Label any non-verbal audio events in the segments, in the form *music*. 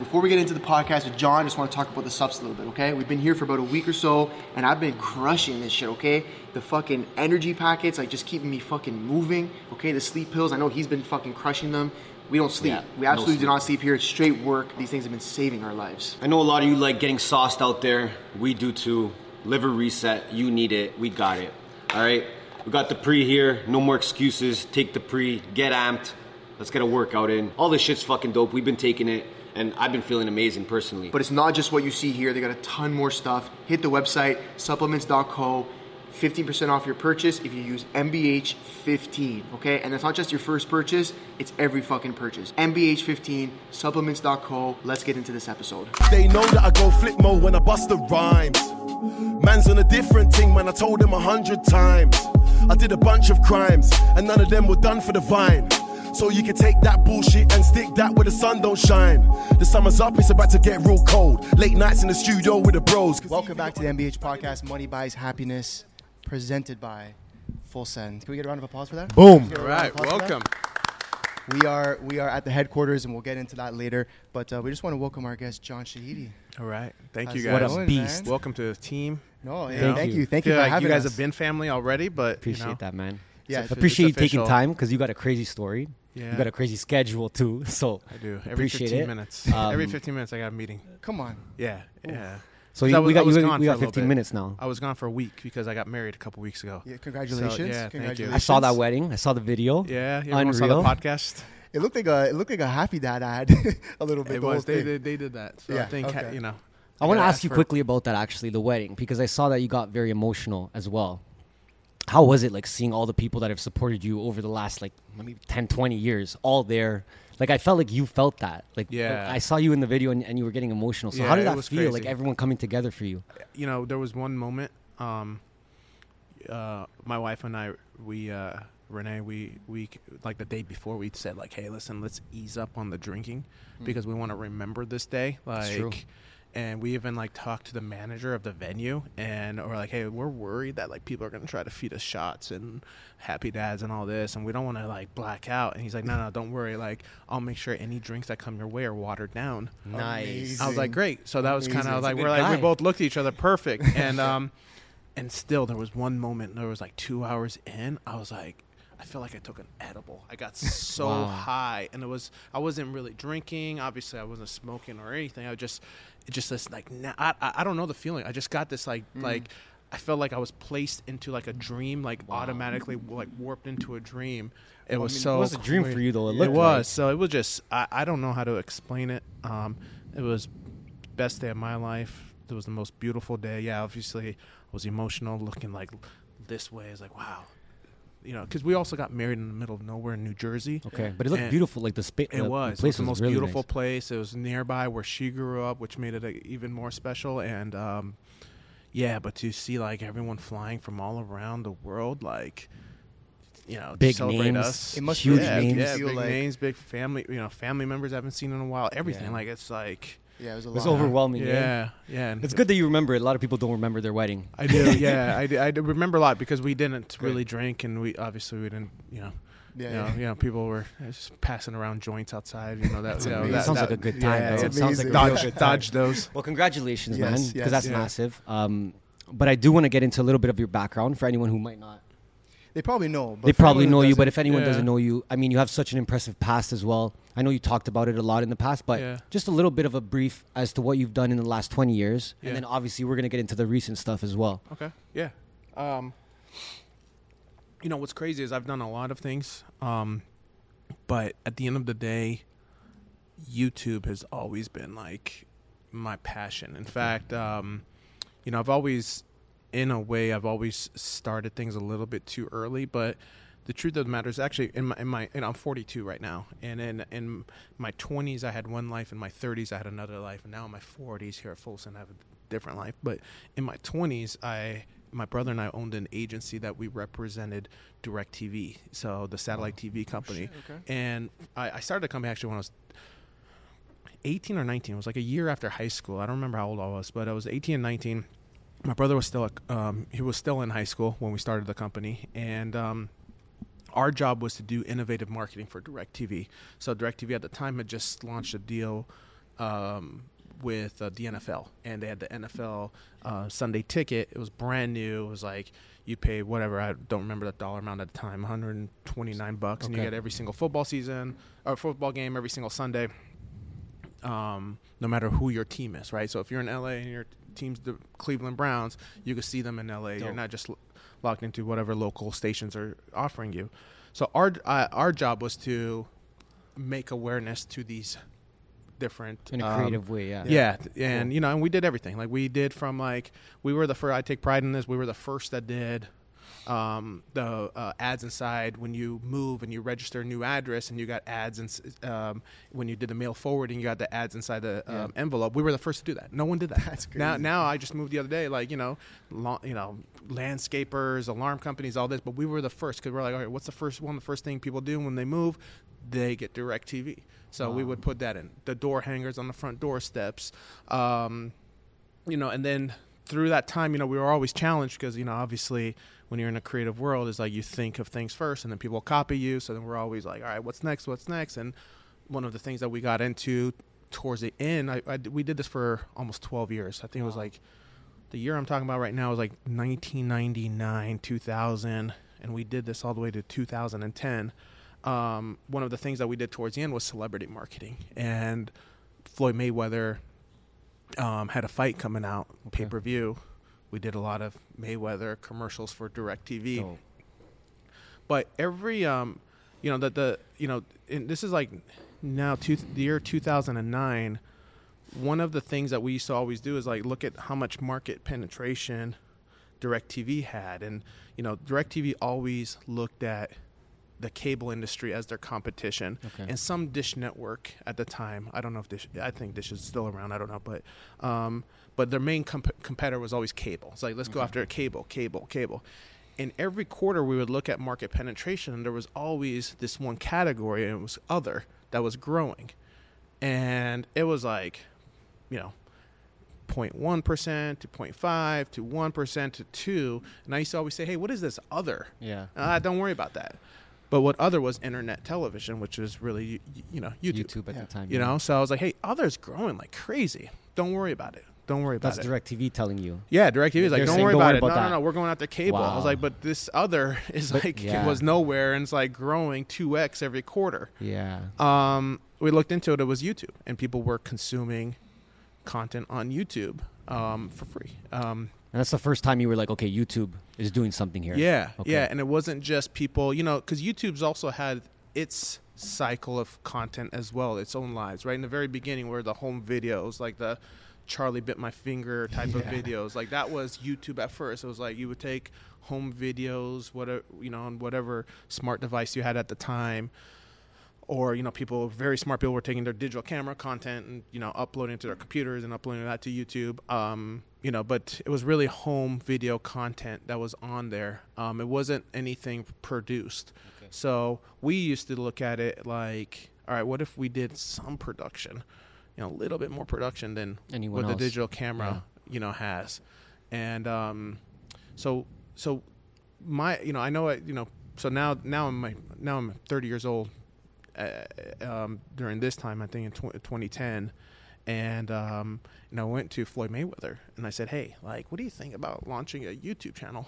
Before we get into the podcast with John, I just want to talk about the subs a little bit, okay? We've been here for about a week or so, and I've been crushing this shit, okay? The fucking energy packets, like just keeping me fucking moving, okay? The sleep pills, I know he's been fucking crushing them. We don't sleep. Yeah, we no absolutely do not sleep here. It's straight work. These things have been saving our lives. I know a lot of you like getting sauced out there. We do too. Liver reset. You need it. We got it. All right. We got the pre here. No more excuses. Take the pre. Get amped. Let's get a workout in. All this shit's fucking dope. We've been taking it, and I've been feeling amazing personally. But it's not just what you see here. They got a ton more stuff. Hit the website, supplements.co. 15% off your purchase if you use MBH15, okay? And it's not just your first purchase, it's every fucking purchase. MBH15, supplements.co. Let's get into this episode. They know that I go flip mode when I bust the rhymes. Man's on a different thing, man. I told him a hundred times. I did a bunch of crimes, and none of them were done for the vine. So you can take that bullshit and stick that where the sun don't shine. The summer's up, it's about to get real cold. Late nights in the studio with the bros. Welcome back to the MBH podcast, Money Buys Happiness, presented by Full Send. Can we get a round of applause for that? Boom. Get a All round right, of applause for that? welcome. We are we are at the headquarters, and we'll get into that later. But uh, we just want to welcome our guest, John Shahidi. All right, thank How's you guys. What a beast. man? Welcome to the team. No, yeah, Thank thank you. you, thank you Feel for like having you guys us. have been family already, but Appreciate you know, that, man. Yeah, It's Appreciate you taking time because you got a crazy story. Yeah. You got a crazy schedule too. *laughs* So I do every appreciate 15 it. minutes. every Um, 15 minutes, I got a meeting. Come on. Yeah, yeah. So you, I we got you, we got 15 minutes now. I was gone for a week because I got married a couple weeks ago. Yeah, congratulations. So, yeah, thank you. I saw that wedding. I saw the video. Yeah, yeah. Everyone saw Unreal. the podcast. It looked like a it looked like a happy dad ad *laughs* a little bit. It the was. whole They did. They did that. So Yeah, I think okay. you know. I want to ask you quickly about that actually, the wedding, because I saw that you got very emotional as well. How was it like seeing all the people that have supported you over the last like maybe 10, 20 years all there? Like I felt like you felt that. Like Yeah. I saw you in the video and, and you were getting emotional. So Yeah, how did that feel? Like everyone coming together for you? you know, there was one moment. Um, uh, my wife and I, we, uh, Renee, we, we, like the day before, we said like, hey, listen, let's ease up on the drinking because we want to remember this day. Like, and we even like talked to the manager of the venue, and or like, hey, we're worried that like people are gonna try to feed us shots and happy dads and all this, and we don't want to like black out. And he's like, no, no, don't worry. Like, I'll make sure any drinks that come your way are watered down. Nice. I was like, great. So that was kind of like we're good like we both looked at each other perfect, *laughs* and um, and still there was one moment. There was like two hours in. I was like, I feel like I took an edible. I got *laughs* so Wow. high, and it was I wasn't really drinking. Obviously, I wasn't smoking or anything. I was just just this like na- I, I I don't know the feeling. I just got this like Mm. like. I felt like I was placed into like a dream, like automatically like warped into a dream. It was mean, it was a dream for you, though. It It, was. like. So it was just. I, I don't know how to explain it. Um, it was best day of my life. It was the most beautiful day. Yeah, obviously, I was emotional, looking like this way. It's like wow, you know, because we also got married in the middle of nowhere in New Jersey. Okay, but it looked And beautiful. Like the space. It was. It place was the most really beautiful nice. place. It was nearby where she grew up, which made it uh, even more special. And um, yeah, but to see like everyone flying from all around the world, like you know, to Big celebrate names, us. It must huge yeah, names. yeah, big like- names, big family. You know, family members I haven't seen in a while. Everything Yeah. like it's like Yeah, it was a It was overwhelming. eh? yeah, yeah. and It's good that you remember it. A lot of people don't remember their wedding. I do, yeah. *laughs* I, do, I do remember a lot because we didn't Great. really drink, and we obviously we didn't, you know. Yeah, you know, yeah. you know, people were just passing around joints outside. You know that. You know, that Sounds that- like a good time, Yeah, though. It sounds like a dodge, good time. dodge those. Well, congratulations, Yes, man, yes, because that's yeah. massive. Um, but I do want to get into a little bit of your background for anyone who might not. They probably know. But They probably know you, but if anyone Yeah. doesn't know you, I mean, you have such an impressive past as well. I know you talked about it a lot in the past, but Yeah. just a little bit of a brief as to what you've done in the last 20 years. Yeah. And then obviously we're going to get into the recent stuff as well. Okay. Yeah. Um, you know what's crazy is I've done a lot of things, um, but at the end of the day, YouTube has always been like my passion. In fact, um, you know, I've always, in a way, I've always started things a little bit too early, but. The truth of the matter is, actually, in my, in my, and I'm 42 right now, and in in my 20s I had one life, in my 30s I had another life, and now in my 40s here at Full Send I have a different life. But in my 20s, I my brother and I owned an agency that we represented DirecTV, so the satellite TV oh, company. okay. And I, I started the company actually when I was 18 or 19. It was like a year after high school. I don't remember how old I was, but I was 18 and 19. My brother was still um, he was still in high school when we started the company, and um, our job was to do innovative marketing for DirecTV. So DirecTV at the time had just launched a deal um, with uh, the NFL, and they had the NFL uh, Sunday ticket. It was brand new. It was like you pay whatever I don't remember the dollar amount at the time, 129 bucks, and you get every single football season or football game every single Sunday. Um, no matter who your team is, right? So if you're in LA and your team's the Cleveland Browns, you can see them in LA. You're not just lo- locked into whatever local stations are offering you. So our uh, our job was to make awareness to these different In a um, creative way, yeah. yeah, and you know, and we did everything. Like we did from like we were the first. I take pride in this. We were the first that did um, the uh, ads inside when you move and you register a new address, and you got ads. And um, when you did the mail forwarding, you got the ads inside the um, envelope. We were the first to do that. No one did that. That's Now, crazy. now I just moved the other day. Like you know, you know, landscapers, alarm companies, all this. But we were the first because we're like, right, what's the first one? The first thing people do when they move, they get direct TV. So we would put that in the door hangers on the front door steps. Um, you know, and then through that time, you know, we were always challenged because, you know, obviously when you're in a creative world, is like you think of things first and then people copy you. So then we're always like, all right, what's next? What's next? And one of the things that we got into towards the end, I, I we did this for almost 12 years. I think it was like the year I'm talking about right now is like 1999, 2000, and we did this all the way to 2010. Um, one of the things that we did towards the end was celebrity marketing, and Floyd Mayweather um, had a fight coming out pay per view. We did a lot of Mayweather commercials for Directv Dope. but every um you know that the you know and this is like now two, the year 2009 one of the things that we used to always do is like look at how much market penetration DirecTV had and you know DirecTV always looked at the cable industry as their competition. Okay. and some dish network at the time i don't know if dish i think dish is still around i don't know but um but their main comp- competitor was always cable. It's like let's go after cable cable cable. And every quarter we would look at market penetration and there was always this one category and it was other that was growing. And it was like you know 0.1% to 0.5 to 1% to 2 and i used to always say hey what is this other? Yeah. uh, don't worry about that but what other was internet television which was really you, you know youtube, YouTube at the time. you yeah. know so i was like hey other's growing like crazy don't worry about it don't worry about That's it That's DirecTV telling you. yeah, DirecTV is like, They're don't saying, worry "Don't about worry it. about no, no, that." no, we're going out after cable. I was like, but this other *laughs* is But- like yeah. it was nowhere and it's like growing two x every quarter. Yeah. Um, we looked into it. It was YouTube, and people were consuming content on YouTube um, for free. Um, And that's the first time you were like, okay, YouTube is doing something here. yeah, Okay. yeah, and it wasn't just people, you know, because YouTube's also had its cycle of content as well, its own lives. Right in the very beginning, where the home videos, like the Charlie bit my finger type of videos. Like that was YouTube at first. It was like you would take home videos, whatever you know, on whatever smart device you had at the time. Or you know, people very smart people were taking their digital camera content and you know uploading it to their computers and uploading that to YouTube. Um, you know, but it was really home video content that was on there. Um, it wasn't anything produced. So we used to look at it like, all right, what if we did some production, you know, a little bit more production than Anyone what else. the digital camera, you know, has, and um, so so my you know I know I you know so now now I'm my, now I'm 30 years old uh, um, during this time I think in tw- 2010 and um, know I went to Floyd Mayweather and I said hey like what do you think about launching a YouTube channel?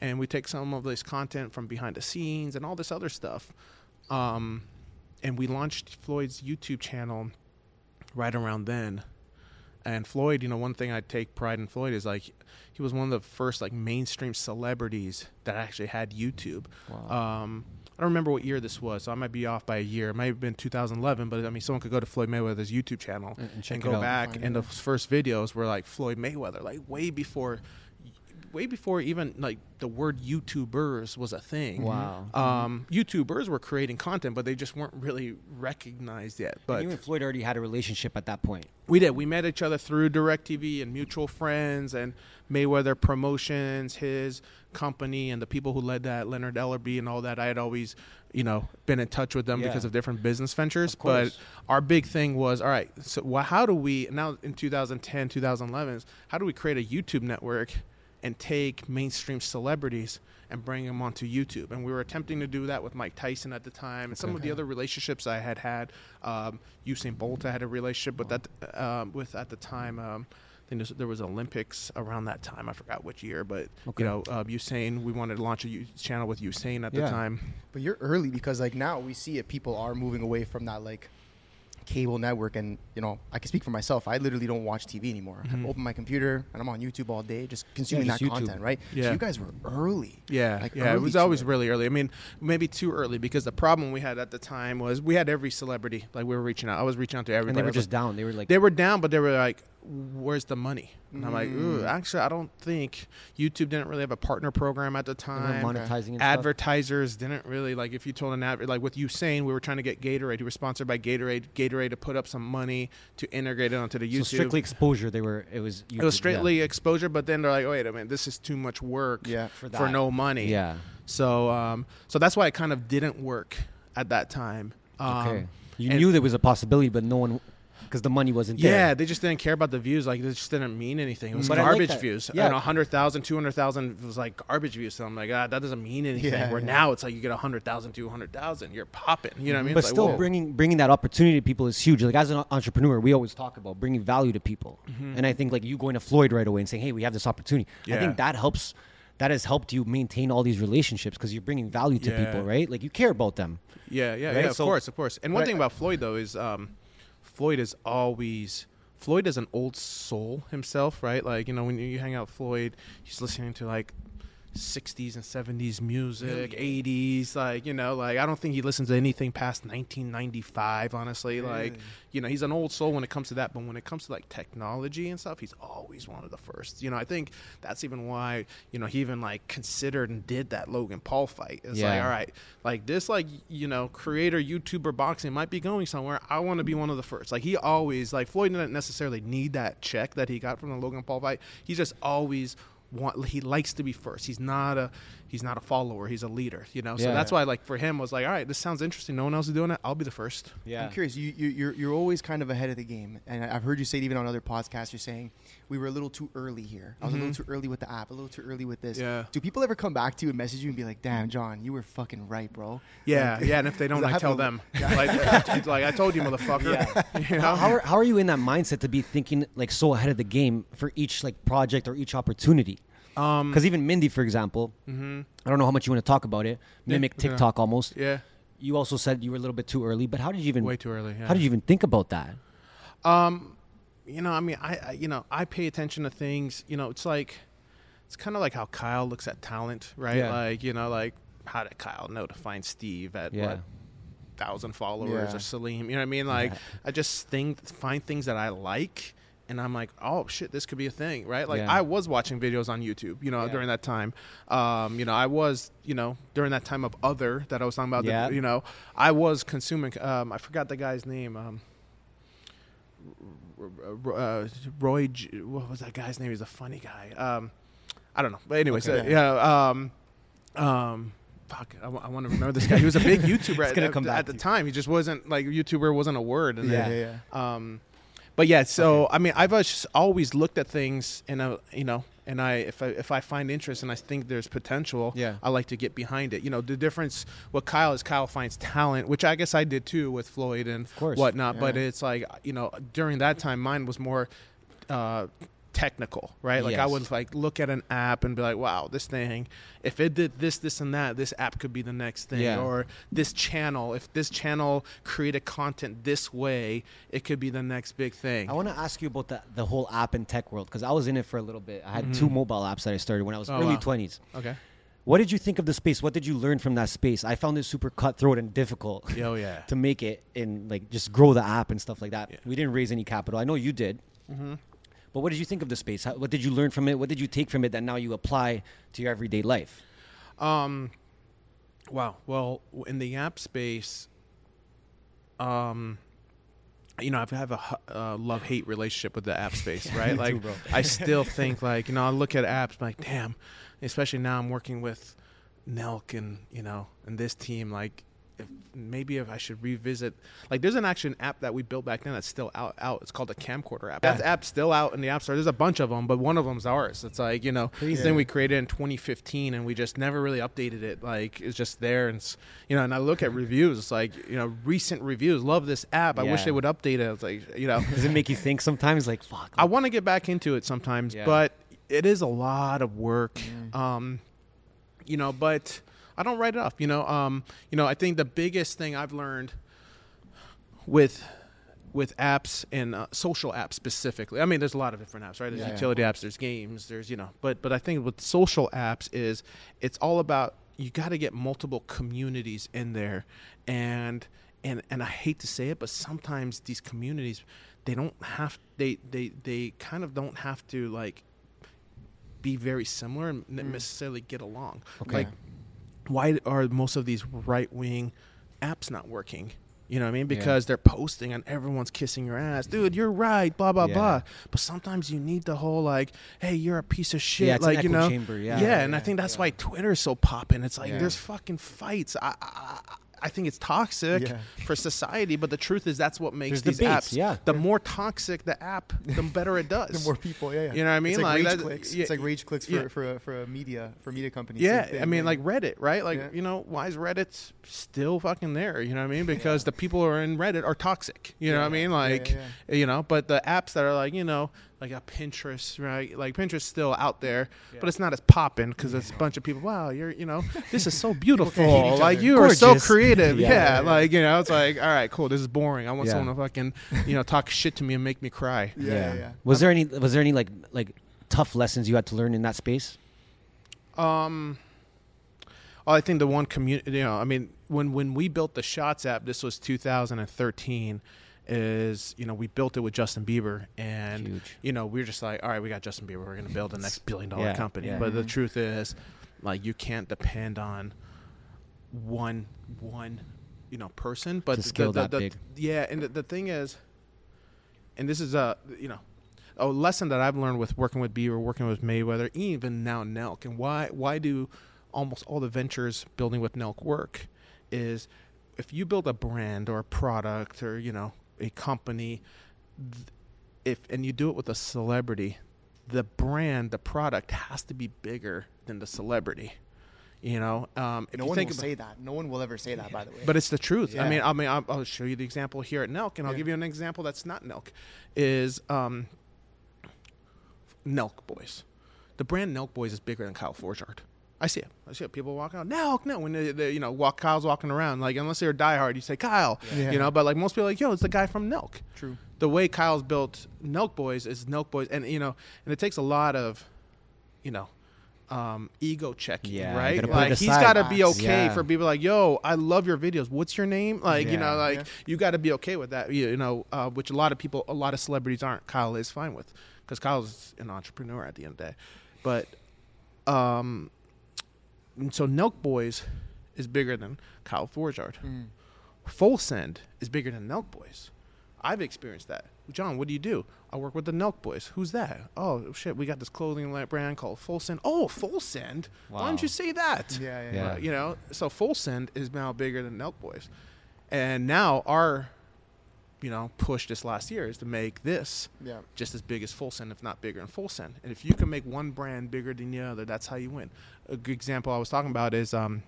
And we take some of this content from behind the scenes and all this other stuff um, and we launched Floyd's YouTube channel right around then and Floyd, you know, one thing I take pride in Floyd is like he was one of the first like mainstream celebrities that actually had YouTube. Um, I don't remember what year this was, so I might be off by a year. It might have been 2011, but I mean, someone could go to Floyd Mayweather's YouTube channel And- and and, go back, and it. the first videos were like Floyd Mayweather, like way before, way before even like the word YouTubers was a thing. Wow. Um, YouTubers were creating content, but they just weren't really recognized yet. But And you and Floyd already had a relationship at that point. we did. We met each other through DirecTV and mutual friends and Mayweather Promotions, his company, and the people who led that, Leonard Ellerbe and all that. I had always, you know, been in touch with them Yeah. because of different business ventures. But our big thing was, all right, so how do we now in 2010, 2011, how do we create a YouTube network and take mainstream celebrities and bring them onto YouTube. And we were attempting to do that with Mike Tyson at the time, and some of the other relationships I had had. Um, Usain Bolt, I had a relationship with that um, with at the time. Um, I think there was Olympics around that time. I forgot which year, but Okay. you know, uh, Usain. We wanted to launch a U- channel with Usain at the time. But you're early because like now we see it. People are moving away from that like cable network, and you know I can speak for myself. I literally don't watch TV anymore. Mm-hmm. I open my computer and I'm on YouTube all day, just consuming just that YouTube. content, right? Yeah. So you guys were early. Yeah, Like, yeah, it was always it. really early. I mean, maybe too early because the problem we had at the time was we had every celebrity like we were reaching out. I was reaching out to everybody. and they were just like- down. They were like, they were down, but they were like, "Where's the money?" And I'm like, Mm. "Ooh, actually, I don't think YouTube didn't really have a partner program at the they were time. monetizing and stuff. Advertisers didn't really like if you told an ad like with Usain, we were trying to get Gatorade. He was sponsored by Gatorade. Gatorade to put up some money to integrate it onto the YouTube. So strictly exposure. They were. It was. it was YouTube, strictly exposure, but then they're like, wait a minute, this is too much work Yeah. For for, no money. Yeah. So, um, so that's why it kind of didn't work at that time. Um, Okay. You and- knew there was a possibility, but no one, because the money wasn't Yeah, there. Yeah, they just didn't care about the views. Like, it just didn't mean anything. It was But I like garbage views. Yeah. Yeah. You know, 100,000, 200,000 was like garbage views. So I'm like, ah, that doesn't mean anything. Yeah, Where yeah. now it's like you get 100,000, 200,000. You're popping. You know what I mean? But It's still, whoa. bringing bringing that opportunity to people is huge. Like as an entrepreneur, we always talk about bringing value to people, and I think like you going to Floyd right away and saying, "Hey, we have this opportunity." I Mm-hmm. Think that helps. That has helped you maintain all these relationships because you're bringing value to Yeah. people, right? Like you care about them. Yeah, yeah, Right? yeah. Of So- course, of course. And one Right. thing about Floyd though is um, Floyd is always Floyd is an old soul himself, right? Like you know when you hang out Floyd, he's listening to like. 60s and 70s music, 80s, like, you know, like I don't think he listens to anything past 1995, honestly. Like, you know, he's an old soul when it comes to that, but when it comes to like technology and stuff, he's always one of the first. You know, I think that's even why, you know, he even like considered and did that Logan Paul fight. It's like, all right, like this like you know creator youtuber boxing might be going somewhere i want to be one of the first like he always like floyd didn't necessarily need that check that he got from the logan paul fight he just always want he likes to be first. He's not a he's not a follower. He's a leader you know? So Yeah. that's why like for him was like all right this sounds interesting. No one else is doing it. I'll be the first. Yeah, I'm curious. You, you you're you're always kind of ahead of the game, and I've heard you say it even on other podcasts. You're saying we were a little too early here. I was a little too early with the app. A little too early with this. Mm-hmm. Yeah. Do people ever come back to you and message you and be like, "Damn, John, you were fucking right, bro"? yeah Like- yeah and if they don't, *laughs* I i tell them *laughs* like, it's like i told you motherfucker *laughs* you know? How, how, are, how are you in that mindset to be thinking like so ahead of the game for each like project or each opportunity? um Because even Mindy, for example, mhm. I don't know how much you want to talk about it. Mimic we can, uh, TikTok almost. yeah You also said you were a little bit too early, but how did you even? way too early yeah. How did you even think about that? Um, you know, I mean, I, I you know, I pay attention to things. You know, it's like, it's kind of like how Kyle looks at talent, right? Yeah. Like, you know, like how did Kyle know to find Steve at Yeah. what thousand followers Yeah. or Salim? You know what I mean? Like. I just think find things that I like. And I'm like, oh shit, this could be a thing, right? Like. I was watching videos on YouTube, you know, during that time. Um, you know, I was, you know, during that time of other that I was talking about. the- Yeah. you know, I was consuming. Um, I forgot the guy's name. Um, uh, Roy, J- what was that guy's name? He's a funny guy. Um, I don't know, but anyways, Okay. uh, yeah. Um, um, fuck, I, want to remember this guy. He was a big *laughs* YouTuber at, at- at the you. time. He just wasn't like YouTuber wasn't a word. And Yeah. yeah, then, yeah. um, but yeah, so I mean, I've always looked at things in a you know, and I if I if I find interest and I think there's potential, Yeah. I like to get behind it. You know, the difference with Kyle is Kyle finds talent, which I guess I did too with Floyd and course. whatnot. But it's like you know, during that time, mine was more. Uh, technical right like i Yes. would like look at an app and be like wow this thing if it did this this and that this app could be the next thing Yeah. or this channel if this channel created content this way it could be the next big thing I want to ask you about the the whole app and tech world because I was in it for a little bit. I had two mobile apps that I started when I was Mm-hmm. Oh, early wow. twenties. okay What did you think of the space? What did you learn from that space? I found it super cutthroat and difficult *laughs* oh yeah *laughs* to make it and like just grow the app and stuff like that. Yeah. We didn't raise any capital. I know you did. mm-hmm. But what did you think of the space? How, what did you learn from it? What did you take from it that now you apply to your everyday life? Um, wow. Well, in the app space, um, you know, I've a uh, love hate relationship with the app space, *laughs* right? like, bro. I *laughs* still think like you know, I look at apps I'm like, damn. Especially now, I'm working with Nelk and you know, and this team. Like, if maybe if I should revisit. Like, there's an action app that we built back then that's still out. Out. It's called the Camcorder app. That app's still out in the App Store. There's a bunch of them, but one of them's ours. It's like you know, this thing we created in 2015, and we just never really updated it. Like, it's just there, and you know. And I look at reviews. It's like you know, recent reviews. Love this app. I wish they would update it. It's like you know. Does it make you think sometimes like fuck? I want to get back into it sometimes, Yeah. but it is a lot of work. Um, you know, but I don't write it off. You know, um, you know, I think the biggest thing I've learned with with apps and uh, social apps specifically. I mean, there's a lot of different apps, right? There's Yeah. utility apps, there's games, there's you know, but but I think with social apps is it's all about you got to get multiple communities in there, and and and I hate to say it, but sometimes these communities they don't have they they they kind of don't have to like be very similar and n- necessarily get along. Okay. Like, why are most of these right wing apps not working? You know what I mean? Because they're posting and everyone's kissing your ass. Dude, you're right, blah, blah, Yeah. blah. But sometimes you need the whole, like, hey, you're a piece of shit. Yeah, like, you know? chamber, yeah. Yeah, and I think that's why Twitter is so popping. It's like Yeah. there's fucking fights. I, I, I think it's toxic Yeah. for society, but the truth is that's what makes There's these debates, apps. yeah. The more toxic the app, the better it *laughs* does. The more people, yeah, yeah. You know what I mean? It's like, Like, rage that- clicks. yeah, it's like rage clicks for yeah. for a, for a media for media companies. Yeah, thing, I mean, like Reddit, right? Like, Yeah. you know, why is Reddit still fucking there? You know what I mean? Because the people who are in Reddit are toxic. You know what I mean? Yeah, Like, yeah, you know, but the apps that are like, you know, like a Pinterest, right? Like Pinterest's still out there, but it's not as popping because it's a bunch of people. Wow, you're, you know, this is so *laughs* beautiful. like other. you are so creative. Yeah, yeah, yeah, yeah. like you know, it's like, all right, cool. This is boring. I want Yeah. someone to fucking, you know, talk shit to me and make me cry. yeah, yeah, yeah. Was there any was there any like like tough lessons you had to learn in that space? Um, well, I think the one community, you know, I mean, when when we built the Shots app, this was 2013. Is you know we built it with Justin Bieber, and Huge. you know we are just like, all right, we got Justin Bieber, we're gonna build the next billion dollar Yeah, company. yeah. But the mm-hmm. truth is, like, you can't depend on one one you know person. But To the- scale the- that the- big. yeah, and the, the thing is, and this is a you know a lesson that I've learned with working with Bieber, working with Mayweather, even now Nelk, and why why do almost all the ventures building with Nelk work is if you build a brand or a product or you know a company, if and you do it with a celebrity, the brand, the product has to be bigger than the celebrity. You know, um, if No one will about- say that. No one will ever say that. By the way, but it's the truth. I mean, I mean, I'll, I'll show you the example here at Nelk, and I'll Yeah. give you an example that's not Nelk. Is um, Nelk Boys. The brand Nelk Boys is bigger than Kyle Forgeard. I see it. I see it. People walk out Nelk, no. When they, they, you know, walk Kyle's walking around, like unless they're diehard, you say Kyle. Yeah. You know, but like most people, are like yo, it's the guy from Nelk. True. The way Kyle's built Nelk Boys is Nelk Boys, and you know, and it takes a lot of, you know. Um, ego checking, Yeah, right? Like he's got to be okay Yeah. for people like, yo, I love your videos. What's your name? Like, you know, like Yeah. you got to be okay with that. You, you know, uh, which a lot of people, a lot of celebrities aren't. Kyle is fine with because Kyle's an entrepreneur at the end of the day. But, um, and so Nelk Boys is bigger than Kyle Forgeard. Full Send is bigger than Nelk Boys. I've experienced that. John, what do you do? I work with the Nelk Boys. Who's that? Oh shit, we got this clothing line brand called Full Send. Oh, Full Send. Why Wow. didn't you say that? Yeah, yeah, Yeah. Uh, you know, so Full Send is now bigger than Nelk Boys, and now our, you know, push this last year is to make this Yeah. just as big as Full Send, if not bigger than Full Send. And if you can make one brand bigger than the other, that's how you win. A good example I was talking about is um,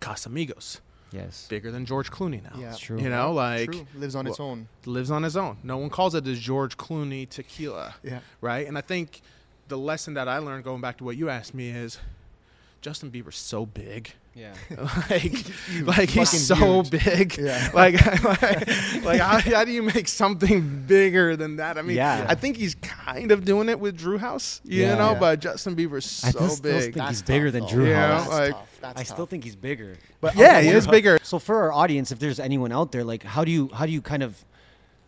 Casamigos, Yes. bigger than George Clooney now. Yeah. It's true. You know, like True. Lives on its own. lives on his own. No one calls it the George Clooney tequila. Yeah. Right? And I think the lesson that I learned going back to what you asked me is Justin Bieber's so big. Yeah. *laughs* like, like he's so huge. big. Yeah. *laughs* Like, like, like how, how do you make something bigger than that? I mean, Yeah. I think he's kind of doing it with Drew House, you Yeah. know, Yeah. but Justin Bieber's I so still, still big. think That's he's bigger tough, than. Drew Yeah, House. That's like- tough. I still think he's bigger. But yeah, I he is bigger. So for our audience, if there's anyone out there, like how do you how do you kind of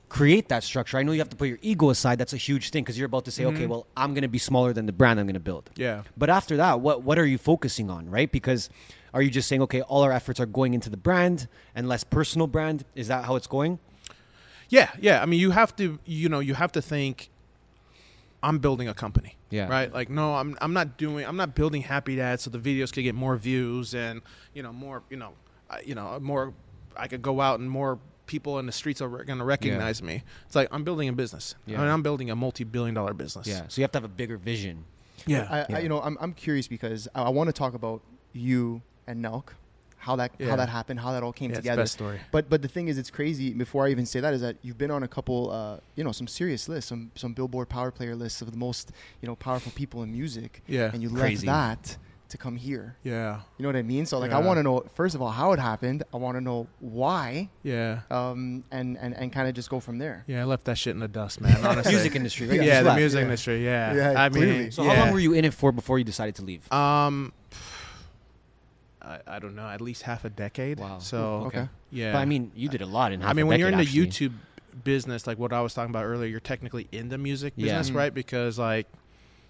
create that structure? I know you have to put your ego aside. That's a huge thing because you're about to say, Mm-hmm. okay, well, I'm going to be smaller than the brand I'm going to build. Yeah. But after that, what what are you focusing on, right? Because are you just saying, okay, all our efforts are going into the brand and less personal brand? Is that how it's going? Yeah, yeah. I mean, you have to, you know, you have to think. I'm building a company. Yeah. Right. Like, no, I'm. I'm not doing. I'm not building Happy Dad so the videos could get more views and you know more. You know, uh, you know more I could go out and more people in the streets are going to recognize me. It's like I'm building a business. Yeah. I mean, I'm building a multi-billion-dollar business. Yeah. So you have to have a bigger vision. yeah. I, I, you know, I'm, I'm curious because I, I want to talk about you and Nelk, how that Yeah. how that happened, how that all came Yeah, it's together. best story. But but the thing is, it's crazy. Before I even say that, is that you've been on a couple, uh, you know, some serious lists, some some Billboard Power Player lists of the most you know powerful people in music. Yeah. and you Crazy. left that to come here. yeah. You know what I mean? So like, I want to know first of all how it happened. I want to know why, Yeah. um, and and and kind of just go from there. Yeah, I left that shit in the dust, man. *laughs* Honestly. Music industry, right? You Yeah, the left. music Yeah. industry. Yeah. Yeah, I mean. So yeah. how long were you in it for before you decided to leave? Um, I, I don't know. At least half a decade. Wow. So Okay. yeah. But I mean, you did a lot in half I mean, when you're in the actually. YouTube business, like what I was talking about earlier, you're technically in the music Yeah. business, Mhm. right? Because like,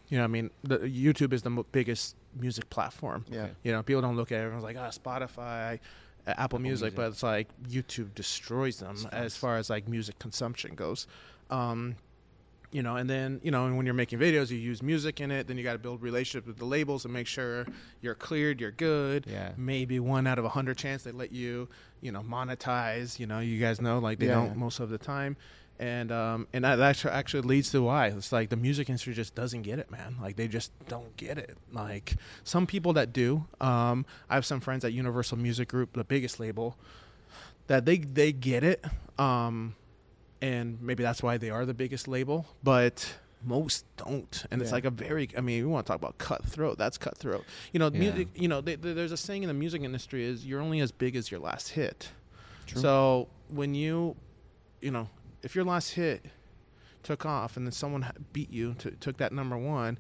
you know, I mean, the YouTube is the mo- biggest music platform. Yeah. You know, people don't look at it. Everyone's like, ah, Spotify, uh, Apple, Music, Music. but it's like YouTube destroys them as far as like music consumption goes. Um, you know, and then you know, and when you're making videos, you use music in it. Then you got to build relationships with the labels and make sure you're cleared, you're good. Yeah. Maybe one out of a hundred chance they let you, you know, monetize. You know, you guys know, like they Yeah, don't most of the time. And um, and that actually actually leads to why it's like the music industry just doesn't get it, man. Like they just don't get it. Like some people that do. Um, I have some friends at Universal Music Group, the biggest label, that they they get it. Um, and maybe that's why they are the biggest label, but most don't. And it's like a very, I mean, we want to talk about cutthroat. That's cutthroat. You know, Yeah. music. You know, they, they- there's a saying in the music industry is you're only as big as your last hit. True. So when you, you know, if your last hit took off and then someone beat you, to, took that number one.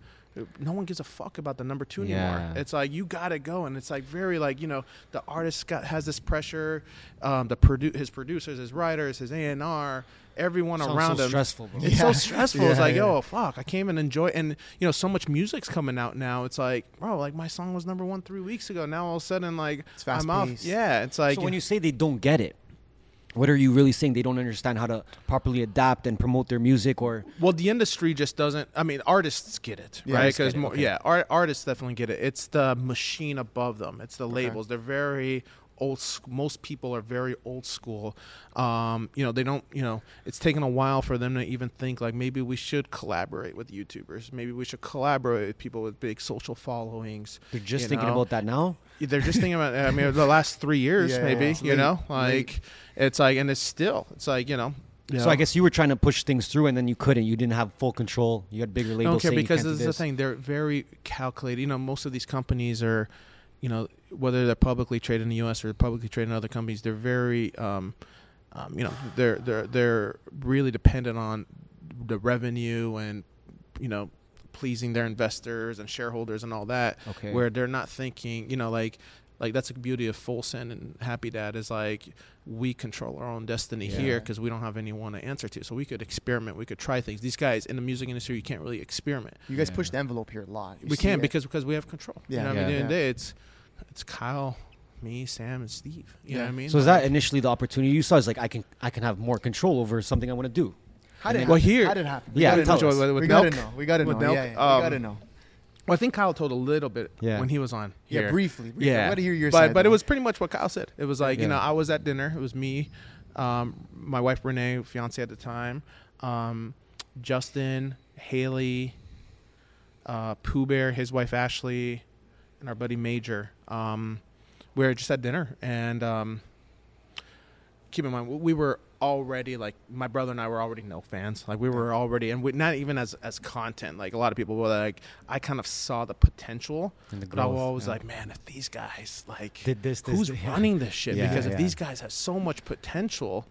No one gives a fuck about the number two anymore. Yeah. It's like you gotta go, and it's like very like you know the artist got has this pressure, um, the produ- his producers, his writers, his A and R, everyone Sounds around so him. stressful, bro. It's so Yeah. stressful. it's like, yeah. yo, fuck, I can't even enjoy. And you know, so much music's coming out now. It's like, bro, like my song was number one three weeks ago. Now all of a sudden, like It's I'm off. fast-paced. Yeah, it's like so when you say they don't get it, what are you really saying? They don't understand how to properly adapt and promote their music, or Well, the industry just doesn't. I mean, artists get it, Yeah, right? Because get it, more, okay. yeah, art, artists definitely get it. It's the machine above them. It's the labels. They're very old. Most people are very old school. Um, you know, they don't. You know, it's taken a while for them to even think like maybe we should collaborate with YouTubers. Maybe we should collaborate with people with big social followings. they're just thinking know? about that now. They're just thinking about. I mean, the last three years, Yeah, maybe. it's you late, know, late. like it's like, and it's still. It's like you know. you So. I guess you were trying to push things through, and then you couldn't. You didn't have full control. You had bigger labels. you because this is the thing. They're very calculated. You know, most of these companies are, you know, whether they're publicly traded in the U.S. or publicly traded in other companies, they're very, um, um, you know, they're they're they're really dependent on the revenue and, you know, pleasing their investors and shareholders and all that. Okay. Where they're not thinking, you know, like. Like that's the beauty of Full Send and Happy Dad is like we control our own destiny Yeah. here because we don't have anyone to answer to. So we could experiment, we could try things. These guys in the music industry, you can't really experiment. You guys Yeah. push the envelope here a lot. You we can it. because because we have control. Yeah. you know, what I mean, at the end of the Yeah. day, it's it's Kyle, me, Sam, and Steve. You know what I mean? So is that initially the opportunity you saw? Is like I can I can have more control over something I want to do. How did it Well, happen? here- How did it happen? Yeah, gotta tell know. us. With- with we gotta know. We gotta know. With Yeah, Nelk? yeah, we Um, gotta know. Well, I think Kyle told a little bit Yeah. when he was on. Yeah, briefly. briefly. Yeah, I gotta hear your but side. but it was pretty much what Kyle said. It was like you know I was at dinner. It was me, um, my wife Renee, fiance at the time, um, Justin, Hailey, uh, Poo Bear, his wife Ashley, and our buddy Major. Um, we were just at dinner, and um, keep in mind we were already like my brother and I were already no fans. Like we were already, and we, not even as as content. Like a lot of people were like, I kind of saw the potential, And the but I was always yeah. like, man, if these guys like Did this, this, who's yeah. running this shit? Yeah, because if these guys have so much potential,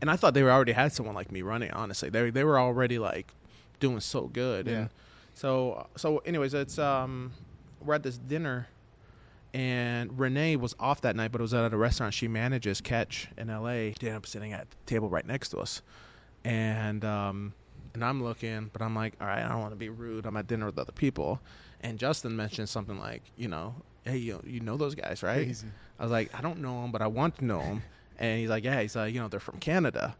and I thought they were already had someone like me running. Honestly, they they were already like doing so good, Yeah. and so so. Anyways, it's um we're at this dinner. And Renee was off that night, but it was at a restaurant she manages, Catch in L.A. She ended up sitting at the table right next to us, and um, and I'm looking, but I'm like, all right, I don't want to be rude. I'm at dinner with other people, and Justin mentioned something like, you know, hey, you you know those guys, right? Crazy. I was like, I don't know them, but I want to know them. *laughs* And he's like, yeah. He's like, you know, they're from Canada.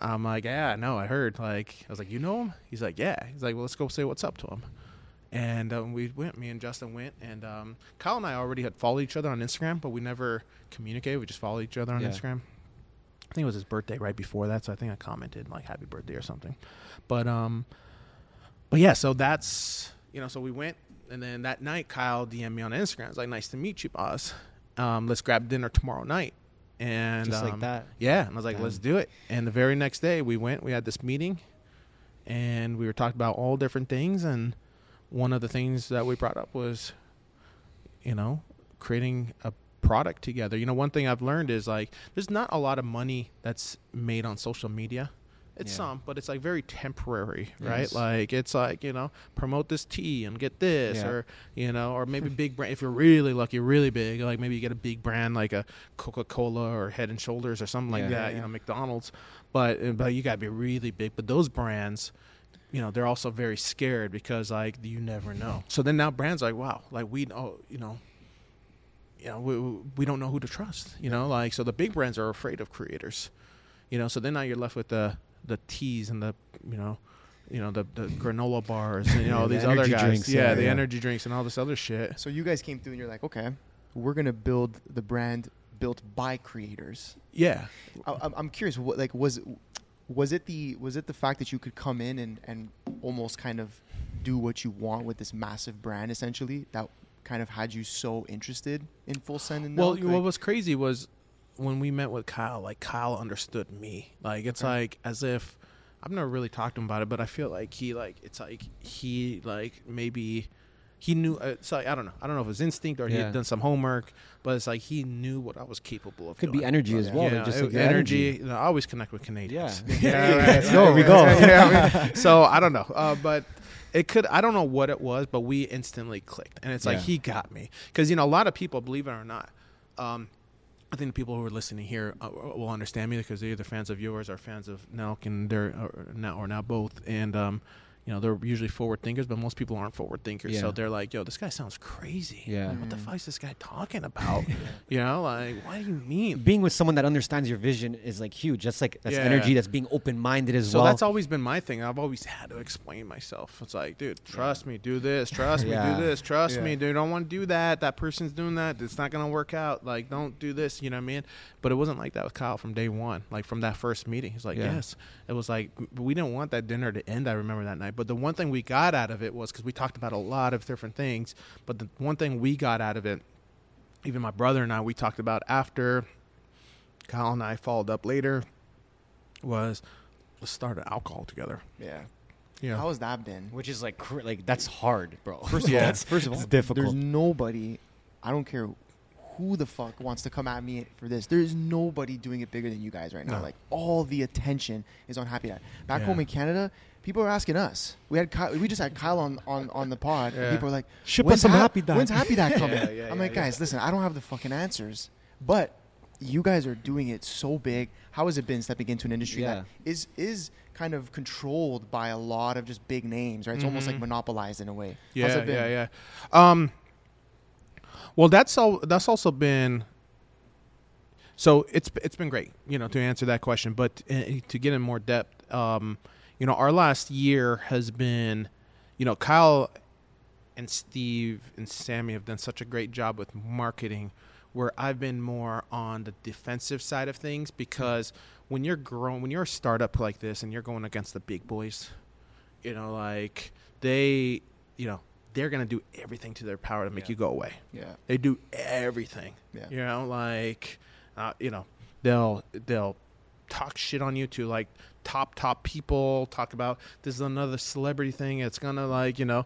I'm like, yeah, no, I heard. Like, I was like, you know him? He's like, yeah. He's like, well, let's go say what's up to him. And um, we went. Me and Justin went, and um, Kyle and I already had followed each other on Instagram, but we never communicated. We just followed each other on Yeah. Instagram. I think it was his birthday right before that, so I think I commented like "Happy Birthday" or something. But um, but yeah, so that's you know, so we went, and then that night, Kyle DM'd me on Instagram. It's like, "Nice to meet you, boss. Um, let's grab dinner tomorrow night." And Just like um, that. yeah. And I was like, Damn. "Let's do it." And the very next day, we went. We had this meeting, and we were talking about all different things. And one of the things that we brought up was, you know, creating a product together. You know, one thing I've learned is like, there's not a lot of money that's made on social media. It's Yeah. some, but it's like very temporary, Yes. right? Like it's like you know, promote this tea and get this, Yeah. or you know, or maybe big brand. If you're really lucky, really big, like maybe you get a big brand like a Coca Cola or Head and Shoulders or something like that. Yeah, You know, McDonald's, but uh, but you gotta be really big. But those brands, you know, they're also very scared because like you never know. So then now brands are like, wow, like we know, you know, you know, we, we don't know who to trust. You know, like so the big brands are afraid of creators. You know, so then now you're left with the the teas and the you know. You know the, the granola bars, and, you know *laughs* Yeah, the these other guys, drinks, yeah, yeah, the yeah. energy drinks and all this other shit. So you guys came through and you're like, okay, we're gonna build the brand built by creators. Yeah, I, I'm- I'm curious, what like was was it the was it the fact that you could come in and and almost kind of do what you want with this massive brand essentially that kind of had you so interested in Full Send and Well, Nelk? what was crazy was when we met with Kyle. Like Kyle understood me. Like it's Okay. like as if I've never really talked to him about it, but I feel like he like it's like he like maybe he knew. Uh, like I don't know. I don't know if it was instinct or he Yeah. had done some homework, but it's like he knew what I was capable of. Could doing. be energy as well. Yeah, just like your energy. you know, I always connect with Canadians. Yeah. *laughs* *laughs* yeah. right. Let's go. We go. Yeah, I mean, so I don't know, uh, but it could. I don't know what it was, but we instantly clicked, and it's like Yeah. he got me because you know a lot of people, believe it or not, um, I think the people who are listening here uh, will understand me because they're either fans of yours or fans of Nelk, and they're or now or now both, and um, you know they're usually forward thinkers, but most people aren't forward thinkers, so they're like, "Yo, this guy sounds crazy. Yeah. Like, what the mm. fuck is this guy talking about? *laughs* you know, like what do you mean?" Being with someone that understands your vision is like huge. That's like that's Yeah. energy. That's being open minded as So well. that's always been my thing. I've always had to explain myself. It's like, dude, trust me, do this, trust me, do this, trust Yeah. me, dude. Don't want to do that. That person's doing that. It's not gonna work out. Like, don't do this. You know what I mean? But it wasn't like that with Kyle from day one. Like from that first meeting, he's like, Yeah. yes. It was like we didn't want that dinner to end. I remember that night. But the one thing we got out of it was because we talked about a lot of different things. But the one thing we got out of it, even my brother and I, we talked about after Kyle and I followed up later, was let's start an alcohol together. yeah. Yeah. How has that been? which is like cr- like that's hard, bro. First of *laughs* Yeah. all, That's- first of all, it's difficult. there's nobody. I don't care who the fuck wants to come at me for this. There's nobody doing it bigger than you guys right now. No. Like all the attention is on Happy Dad. Back Yeah. home in Canada, people are asking us. We had Kyle, we just had Kyle on on, on the pod. and people are like, Ship "When's us some Hap- Happy Dad." When's Happy Dad *laughs* coming? Yeah, yeah, I'm yeah, like, yeah. guys, listen, I don't have the fucking answers, but you guys are doing it so big. How has it been stepping into an industry Yeah. that is is kind of controlled by a lot of just big names, right? It's almost like Mhm. monopolized in a way. How's Yeah, it been? yeah, yeah. Um, well, that's all. That's also been. So it's it's been great, you know, to answer that question. But uh, to get in more depth, um, you know, our last year has been, you know, Kyle and Steve and Sammy have done such a great job with marketing, where I've been more on the defensive side of things because when you're growing, when you're a startup like this and you're going against the big boys, you know, like they, you know, they're gonna do everything to their power to make Yeah. you go away. Yeah. They do everything. Yeah. You know, like, uh, you know, they'll they'll talk shit on you to like top top people. Talk about this is another celebrity thing. It's gonna like you know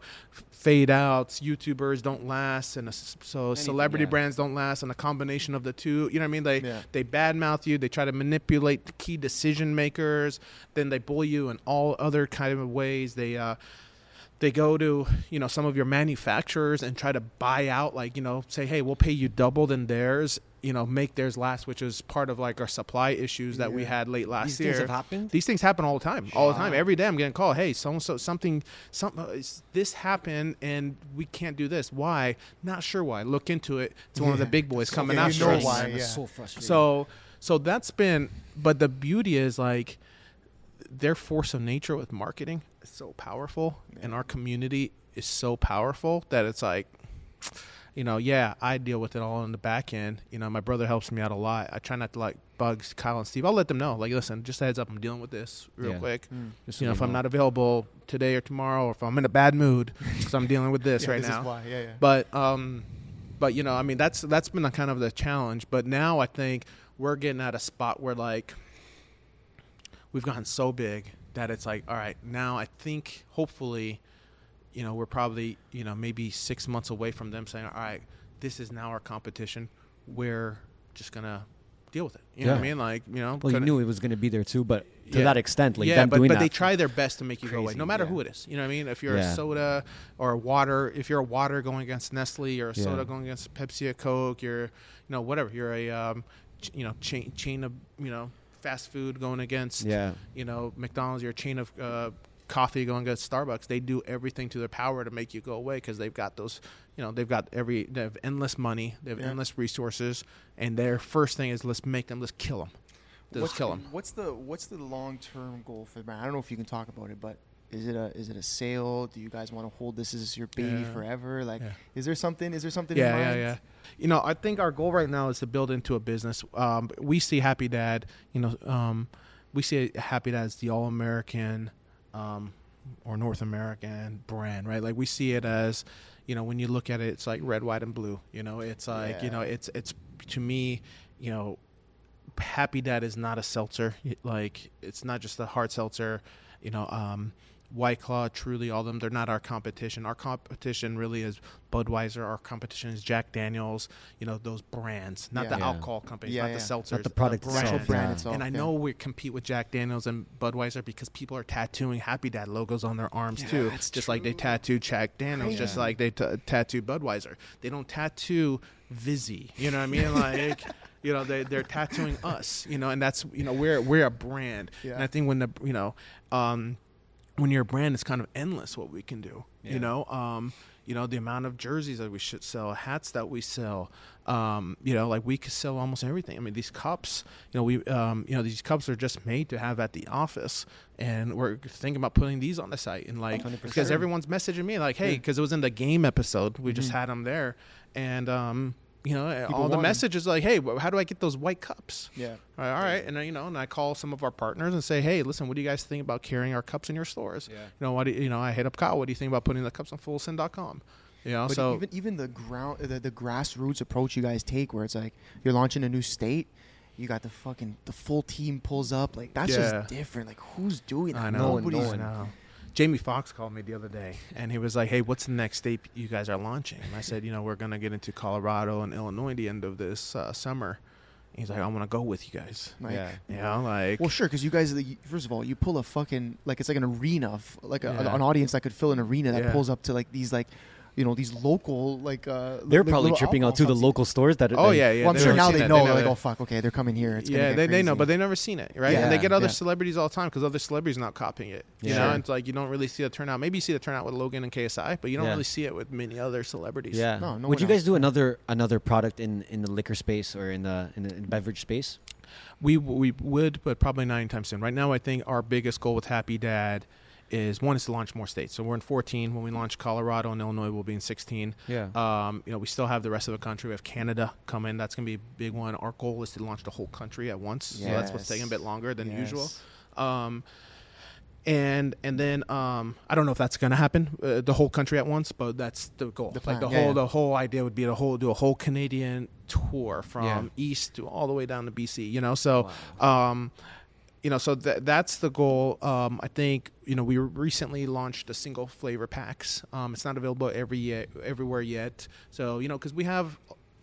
fade out. YouTubers don't last, and a so celebrity yeah. brands don't last, and a combination of the two. You know what I mean? They Yeah. they badmouth you. They try to manipulate the key decision makers. Then they bully you in all other kind of ways. They uh, they go to you know some of your manufacturers and try to buy out like you know say hey we'll pay you double than theirs you know make theirs last which is part of like our supply issues that we had late last These year. things have happened. these things happen all the time all the time. Every day i'm getting called hey so and so something some uh, this happened and we can't do this. Why? Not sure why. Look into it. It's one of the big boys coming you after know us. why, Man, that's yeah. so frustrating. so so that's been but the beauty is like their force of nature with marketing is so powerful, and our community is so powerful that it's like, you know, yeah, I deal with it all on the back end. You know, my brother helps me out a lot. I try not to like bugs Kyle and Steve. I'll let them know, like, listen, just a heads up, I'm dealing with this real Yeah. quick. Just You know, if I'm not available today or tomorrow, or if I'm in a bad mood *laughs* because I'm dealing with this Yeah, right this now. is why. Yeah, yeah. But um, but you know, I mean, that's that's been a kind of the challenge. But now I think we're getting at a spot where like we've gotten so big that it's like, all right, now I think hopefully, you know, we're probably you know maybe six months away from them saying, all right, this is now our competition. We're just gonna deal with it. You know what I mean? Like you know, Well, you knew it was going to be there too, but to Yeah. that extent, like yeah, them but, doing but they try their best to make you go away, Crazy, no matter yeah. who it is. You know what I mean? If you're Yeah. a soda or a water, if you're a water going against Nestle or a Yeah. soda going against Pepsi or Coke, you're, you know, whatever. You're a, um, ch- you know, chain chain of, you know, fast food going against, Yeah. you know, McDonald's. You're a chain of uh, coffee going against Starbucks. They do everything to their power to make you go away because they've got those, you know, they've got every, they have endless money, they have Yeah. endless resources, and their first thing is let's make them, let's kill them, let's what's, kill them. What's the what's the long term goal for the brand? I don't know if you can talk about it, but is it a is it a sale? Do you guys want to hold this as your baby Yeah. forever? Like, Yeah. is there something? Is there something? in Yeah, yeah, mind? yeah. You know, I think our goal right now is to build into a business. Um, we see Happy Dad, you know, um, we see Happy Dad as the all American um, or North American brand, right? Like we see it as, you know, when you look at it, it's like red, white, and blue. You know, it's like, you know, it's it's to me, you know, Happy Dad is not a seltzer. Like it's not just a hard seltzer. You know, um, White Claw, Truly, all of them. They're not our competition. Our competition really is Budweiser. Our competition is Jack Daniels. You know those brands, not Yeah. the Yeah. alcohol companies, Yeah, not yeah. the seltzers, Not the product The actual itself, brand yeah. itself. and I know we compete with Jack Daniels and Budweiser because people are tattooing Happy Dad logos on their arms too, that's just like they true. tattoo Jack Daniels, just like they t- tattoo Budweiser. They don't tattoo Vizzy. You know what I mean? *laughs* Like, you know, they they're tattooing us. You know, and that's you know we're we're a brand, Yeah. and I think when the you know, um, when you're a brand, it's kind of endless what we can do. You know, um, you know the amount of jerseys that we should sell, hats that we sell. Um, you know, like we could sell almost everything. I mean, these cups. You know, we um, you know these cups are just made to have at the office, and we're thinking about putting these on the site and like 100%. because everyone's messaging me like, hey, because it was in the game episode, we Mm-hmm. just had them there, and um, you know, all want the messages like, hey, how do I get those white cups? Yeah. All right, all right, and then, you know, and I call some of our partners and say, "Hey, listen, what do you guys think about carrying our cups in your stores?" Yeah. You know, what do you, you know? I hit up Kyle. What do you think about putting the cups on fullsend.com? You know, But so even even the ground the, the grassroots approach you guys take, where it's like you're launching a new state, you got the fucking the full team pulls up. Like that's Yeah. just different. Like who's doing that? I know, Nobody's. Know. Jamie Foxx called me the other day, and he was like, "Hey, what's the next state you guys are launching?" And I said, "You know, we're gonna get into Colorado and Illinois at the end of this uh, summer." He's like, "I want to go with you guys." Like, Yeah. You know, like Well, sure, because you guys, the- first of all, you pull a fucking like it's like an arena, like a, Yeah. an audience that could fill an arena that Yeah. pulls up to like these like, you know, these local like. uh They're like, probably little tripping out to the local stores that. Oh that- yeah, yeah. Well, I'm sure now they know. They They're like, oh fuck, okay, they're coming here. It's gonna yeah, get they, they know, but they never seen it, right? Yeah, and they get other yeah. celebrities all the time because other celebrities not copying it. You Yeah. know, Sure. and it's like you don't really see the turnout. Maybe you see the turnout with Logan and KSI, but you don't Yeah. really see it with many other celebrities. Yeah. No, no Would you guys else. do another another product in in the liquor space or in the in the in beverage space? we we would, but probably not anytime soon. Right now, I think our biggest goal with Happy Dad is one is to launch more states. So we're in 14. When we launch Colorado and Illinois, we'll be in 16. Yeah. Um, you know, we still have the rest of the country. We have Canada come in. That's going to be a big one. Our goal is to launch the whole country at once. So that's what's taking a bit longer than usual. Um, and and then um, I don't know if that's going to happen, uh, the whole country at once, but that's the goal. The like the yeah, whole yeah. the whole idea would be to whole do a whole Canadian tour from Yeah. east to all the way down to BC. You know, so um, you know, so th- that's the goal. Um, I think you know we recently launched the single flavor packs. Um, it's not available every yet, everywhere yet. So you know, because we have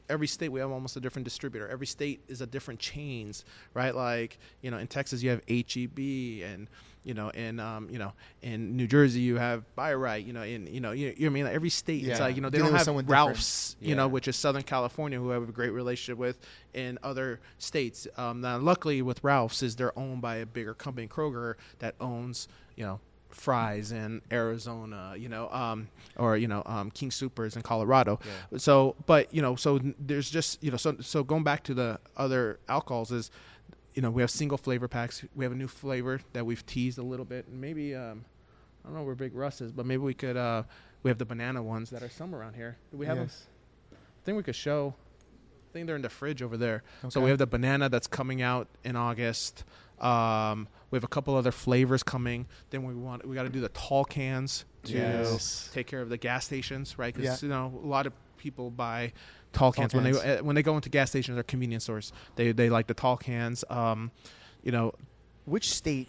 every state we have almost a different distributor. Every state is a different chains, right? Like you know, in Texas you have HEB and. You know, in um, you know, in New Jersey you have Buy Right. You know, in you know, you, you know I mean, like every state it's like you know they Dealing don't have. Ralph's, you know, which is Southern California, who I have a great relationship with, in other states. Um, now, luckily, with Ralph's, is they're owned by a bigger company, Kroger, that owns, you know, Fry's in Arizona, you know, um, or you know, um, King Supers in Colorado. So, but you know, so there's just you know, so so going back to the other alcohols is you know, we have single flavor packs. We have a new flavor that we've teased a little bit. And maybe um, I don't know where Big Russ is, but maybe we could. Uh, we have the banana ones that are somewhere around here. Do we have them? I think we could show. I think they're in the fridge over there. Okay. So we have the banana that's coming out in August. Um, we have a couple other flavors coming. Then we want we got to do the tall cans to Yes. take care of the gas stations, right? Yeah. Because you know a lot of people buy tall cans, when cans. they uh, when they go into gas stations or convenience stores. They they like the tall cans. Um, you know, Which state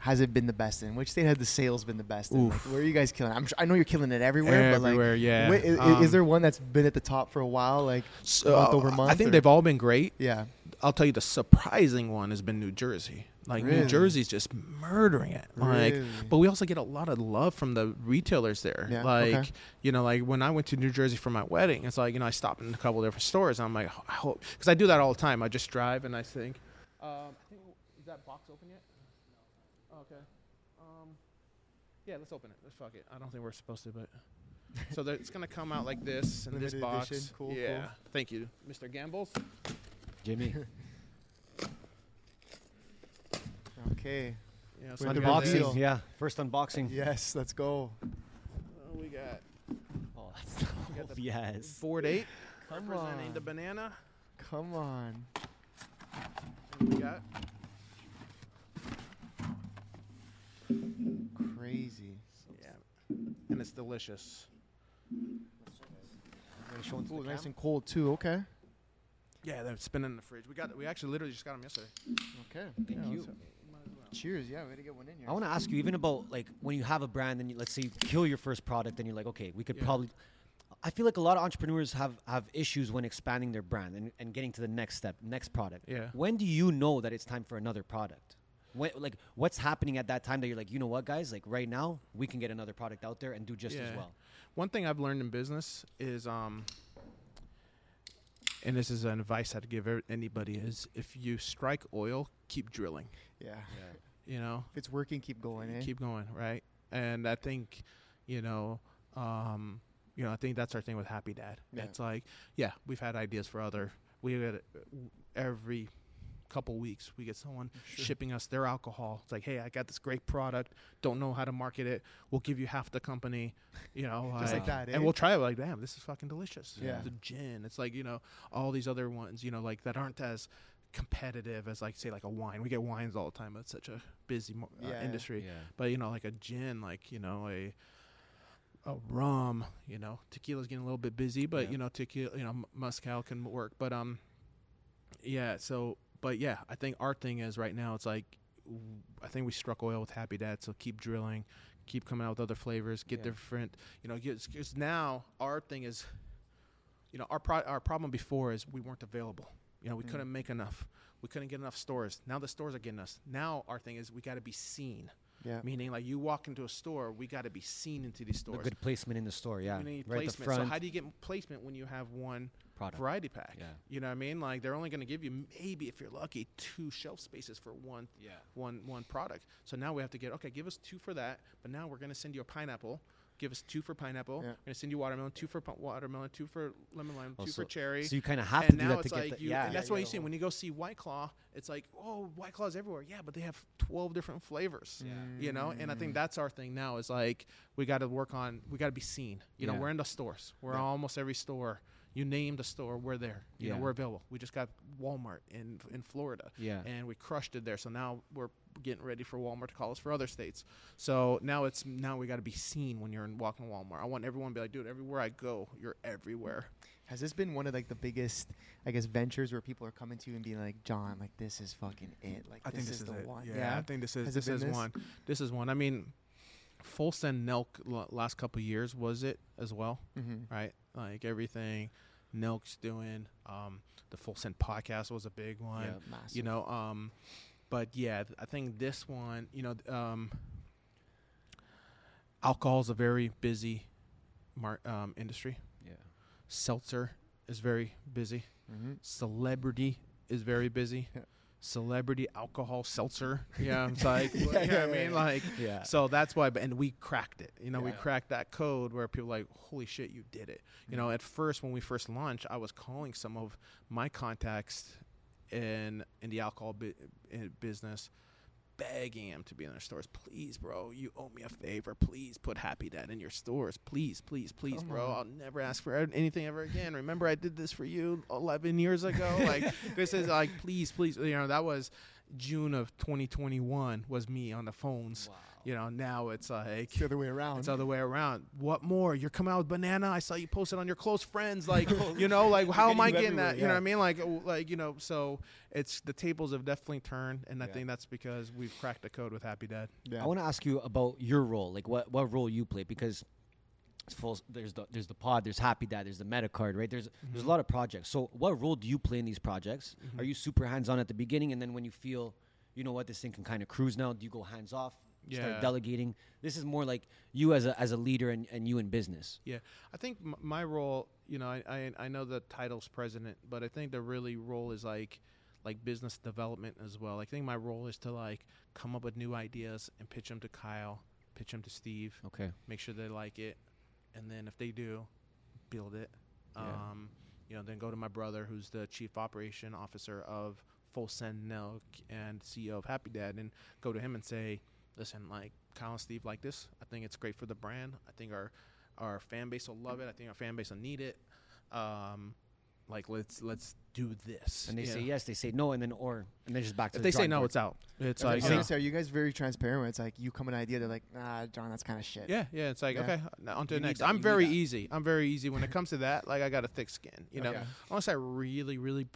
has it been the best in? Which state has the sales been the best in? Like, where are you guys killing? I'm sure, I know you're killing it everywhere. Everywhere, but like, yeah. whi- i- i- Um, is there one that's been at the top for a while? Like so, month over month. I think or- they've all been great. Yeah. I'll tell you the surprising one has been New Jersey. Like New Jersey's just murdering it. Like Really? but we also get a lot of love from the retailers there. Yeah, like okay. you know, like when I went to New Jersey for my wedding, it's like, you know, I stopped in a couple different stores. I'm like, I hope because I do that all the time. I just drive and I think um, I think is that box open yet? No. Okay. Um, yeah, let's open it. Let's fuck it. I don't think we're supposed to, but *laughs* so it's gonna come out like this in this box. Cool, yeah. cool. Thank you, Mr. Gambles. Jimmy. *laughs* Okay. Yeah, so the we got box this. seal. Unboxing. Yeah. First unboxing. Yes. Let's go. Oh, we got Oh, that's got the yes. Ford 8 Come representing on. the banana. Come on. And we got Crazy. yeah, and it's delicious. Ooh, nice and cold too. Okay. Yeah, that's been in the fridge. We got we actually literally just got them yesterday. Okay. Thank Yeah, you. Cheers. Yeah, we had to get one in here. I want to ask you even about like when you have a brand and you, let's say you kill your first product and you're like, okay, we could Yeah. probably. I feel like a lot of entrepreneurs have have issues when expanding their brand and, and getting to the next step, next product. Yeah. When do you know that it's time for another product? When, like what's happening at that time that you're like, you know what, guys, like right now we can get another product out there and do just as well. One thing I've learned in business is, um, and this is an advice I'd give anybody is if you strike oil, keep drilling. Yeah. You know, If it's working, keep going. Eh? keep going, right? And I think, you know, um, you know, I think that's our thing with Happy Dad. Yeah. It's like, yeah, we've had ideas for other. We get every couple weeks we get someone shipping us their alcohol. It's like, hey, I got this great product. Don't know how to market it. We'll give you half the company. You know, *laughs* Just like that, eh? and we'll try it. Like, damn, this is fucking delicious. Yeah. the gin. It's like you know all these other ones. You know, like that aren't as competitive as like say like a wine. We get wines all the time. It's such a busy mo- uh, Yeah. industry. Yeah. But you know, like a gin, like you know a a rum, you know, tequila's getting a little bit busy, but Yeah. you know, tequila, you know, m- mezcal can work. But um, yeah. So, but yeah, I think our thing is right now. It's like I think we struck oil with Happy Dad, so keep drilling, keep coming out with other flavors, get Yeah. different. You know, because now our thing is, you know, our pro- our problem before is we weren't available. You know, we Mm. couldn't make enough. We couldn't get enough stores. Now the stores are getting us. Now our thing is we got to be seen. Yeah. Meaning, like you walk into a store, we got to be seen into these The stores. good placement in the store, yeah. Right placement. front So how do you get placement when you have one product. variety pack? Yeah. You know what I mean? Like they're only going to give you maybe if you're lucky two shelf spaces for one Yeah. one one product. So now we have to get okay, give us two for that, but now we're going to send you a pineapple. Give us two for pineapple. Yeah. We're going to send you watermelon, two for pu- watermelon, two for lemon lime, Oh, two so- for cherry. So you kind of have and to do now that to it's get like the, you, yeah. and that's Yeah, why you you see when you go see White Claw, it's like, oh, White Claw's everywhere. Yeah, but they have twelve different flavors. Yeah. You know, and I think mm. that's our thing now is like we got to work on, we got to be seen. You know, we're in the stores. We're Yeah. almost every store. You name the store, we're there. You Yeah. know, we're available. We just got Walmart in in Florida, Yeah. and we crushed it there. So now we're getting ready for Walmart to call us for other states. So now it's now we got to be seen when you're in walking Walmart. I want everyone to be like, dude, everywhere I go, you're everywhere. Has this been one of like the biggest, I guess, ventures where people are coming to you and being like, John, like this is fucking it. Like I think this is, is, the it. one. Yeah, I think this is Has this is this? one. This is one. I mean, full send Nelk last couple years was it as well, Mm-hmm. right? Like everything Nelk's doing. Um, the full send podcast was a big one. Yeah. You know, um, but yeah, I think this one. You know, um, alcohol is a very busy mar- um, industry. yeah. Seltzer is very busy. Mm-hmm. Celebrity is very busy. *laughs* Yeah. Celebrity alcohol seltzer. *laughs* Yeah, it's like, Yeah, you know what I mean? yeah. Like, Yeah. so that's why, but- and we cracked it. You know, we cracked that code where people like, holy shit, you did it. You know, mm-hmm. at first, when we first launched, I was calling some of my contacts in in the alcohol bu- in business, begging them to be in their stores. Please, bro, you owe me a favor. Please put Happy Dad in your stores. Please, please, please, bro. I'll never ask for anything ever again. Remember, I did this for you 11 years ago. Like *laughs* this is like, please, please. You know, that was June of 2021. Was me on the phones. You know, now it's like It's the other way around. it's the other way around. What more? You're coming out with banana. I saw you posted on your close friends. *laughs* Like, you know, like how am I getting that? everywhere, You know what I mean? Like, like you know. So it's the tables have definitely turned, and I Yeah. think that's because we've cracked the code with Happy Dad. yeah. I want to ask you about your role, like what what role you play, because it's full. There's the there's the pod, there's Happy Dad, there's the Metacard, right? There's mm-hmm. there's a lot of projects. So what role do you play in these projects? Mm-hmm. Are you super hands on at the beginning, and then when you feel, you know what, this thing can kind of cruise now, do you go hands off? Yeah. Start delegating. This is more like you as a as a leader and, and you in business. Yeah, I think m- my role, you know, I, I I know the title's president, but I think the really role is like like business development as well. I think my role is to like come up with new ideas and pitch them to Kyle, pitch them to Steve. Okay. make sure they like it, and then if they do, build it. Yeah. Um, you know, then go to my brother, who's the chief operation officer of Full Send Nelk and CEO of Happy Dad, and go to him and say, "Listen, like Kyle and Steve like this. I think it's great for the brand. I think our our fan base will love it. I think our fan base will need it. Um, like let's let's do this." And they you say yes, they say no, and then or and then just back to If the they say no, board. it's out. It's I like was you gonna say, are you guys very transparent? Where it's like you come with an idea, they're like, nah, John, that's kind of shit. Yeah, yeah. It's like Yeah. okay, now on to You the next. that, I'm very easy. I'm very easy when it comes to that. Like I got a thick skin, you know. Okay. Unless I really, really,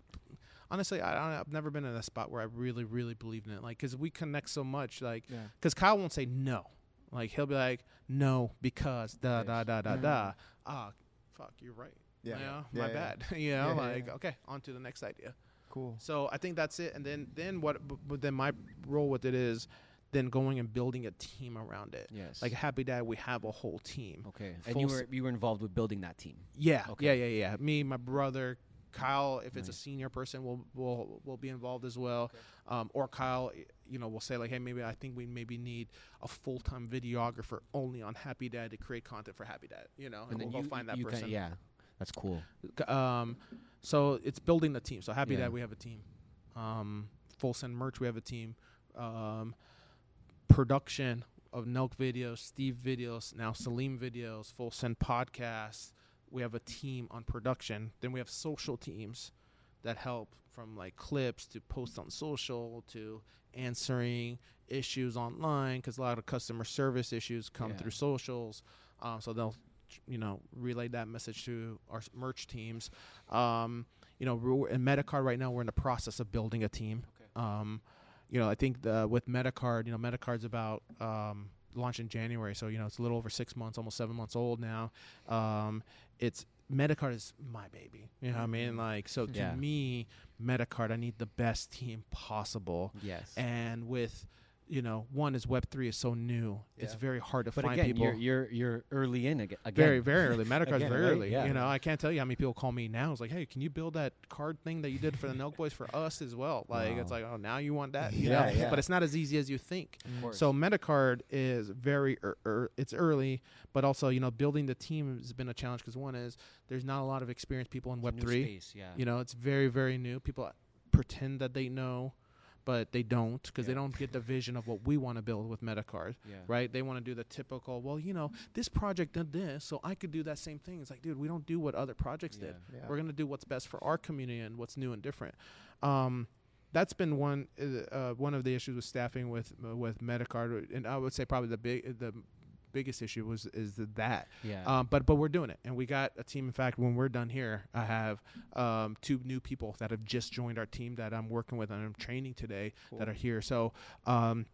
honestly, I, I've never been in a spot where I really, really believed in it. Like because we connect so much. Like Yeah. because Kyle won't say no. Like he'll be like no because da da da da da. Ah, fuck, you're right. Yeah. You know, Yeah, my yeah. bad. *laughs* you know, Yeah, yeah, like yeah. okay, on to the next idea. Cool. So I think that's it. And then then what? But but then my role with it is then going and building a team around it. Yes. Like Happy Dad, we have a whole team. Okay. And you were you were involved with building that team. Yeah. Okay. Yeah. Yeah. Yeah. Me, my brother. Kyle, if it's a senior person, will will will be involved as well, um, or Kyle, you know, will say like, hey, maybe I think we maybe need a full time videographer only on Happy Dad to create content for Happy Dad, you know, and, And then we'll you go find that you person. Can, yeah, that's cool. Um, so it's building the team. So happy Yeah. that we have a team. Um, full send merch, we have a team. Um, production of Nelk videos, Steve videos, now Salim videos, full send podcasts. We have a team on production. Then we have social teams that help from like clips to post on social to answering issues online because a lot of customer service issues come Yeah. through socials. Um, so they'll you know relay that message to our merch teams. Um, you know, we're in Metacard right now. We're in the process of building a team. Um, you know, I think the, with Metacard, you know, Metacard's about um, launched in January, so you know it's a little over six months, almost seven months old now. Um, it's Metacard is my baby. You know what I mean? Like, so to Yeah. me, Metacard, I need the best team possible. Yes. And with, you know, one is Web three is so new. It's very hard to but find again, people. you're you're you're early in again. Very, very early. *laughs* Metacard's Again, very right? early. Yeah. You know, I can't tell you how many people call me now. It's like, hey, can you build that card thing that you did for the Nelk Boys for us as well? Like, Wow. it's like, oh, now you want that? You Yeah, know? yeah. But it's not as easy as you think. course. So Metacard is very, er, er, it's early, but also, you know, building the team has been a challenge because one is there's not a lot of experienced people in Web three. space, yeah. You know, it's very, very new. People pretend that they know, but they don't because they don't get the vision of what we want to build with Metacard. Yeah. Right? They want to do the typical, well, you know, this project did this, so I could do that same thing. It's like, dude, we don't do what other projects did. Yeah. We're going to do what's best for our community and what's new and different. Um, that's been one uh, uh, one of the issues with staffing with uh, with Metacard, and I would say probably the big the biggest issue was is that. Yeah. Um, but but we're doing it, and we got a team. In fact, when we're done here, I have um, two new people that have just joined our team that I'm working with and I'm training today that are here. So. Um,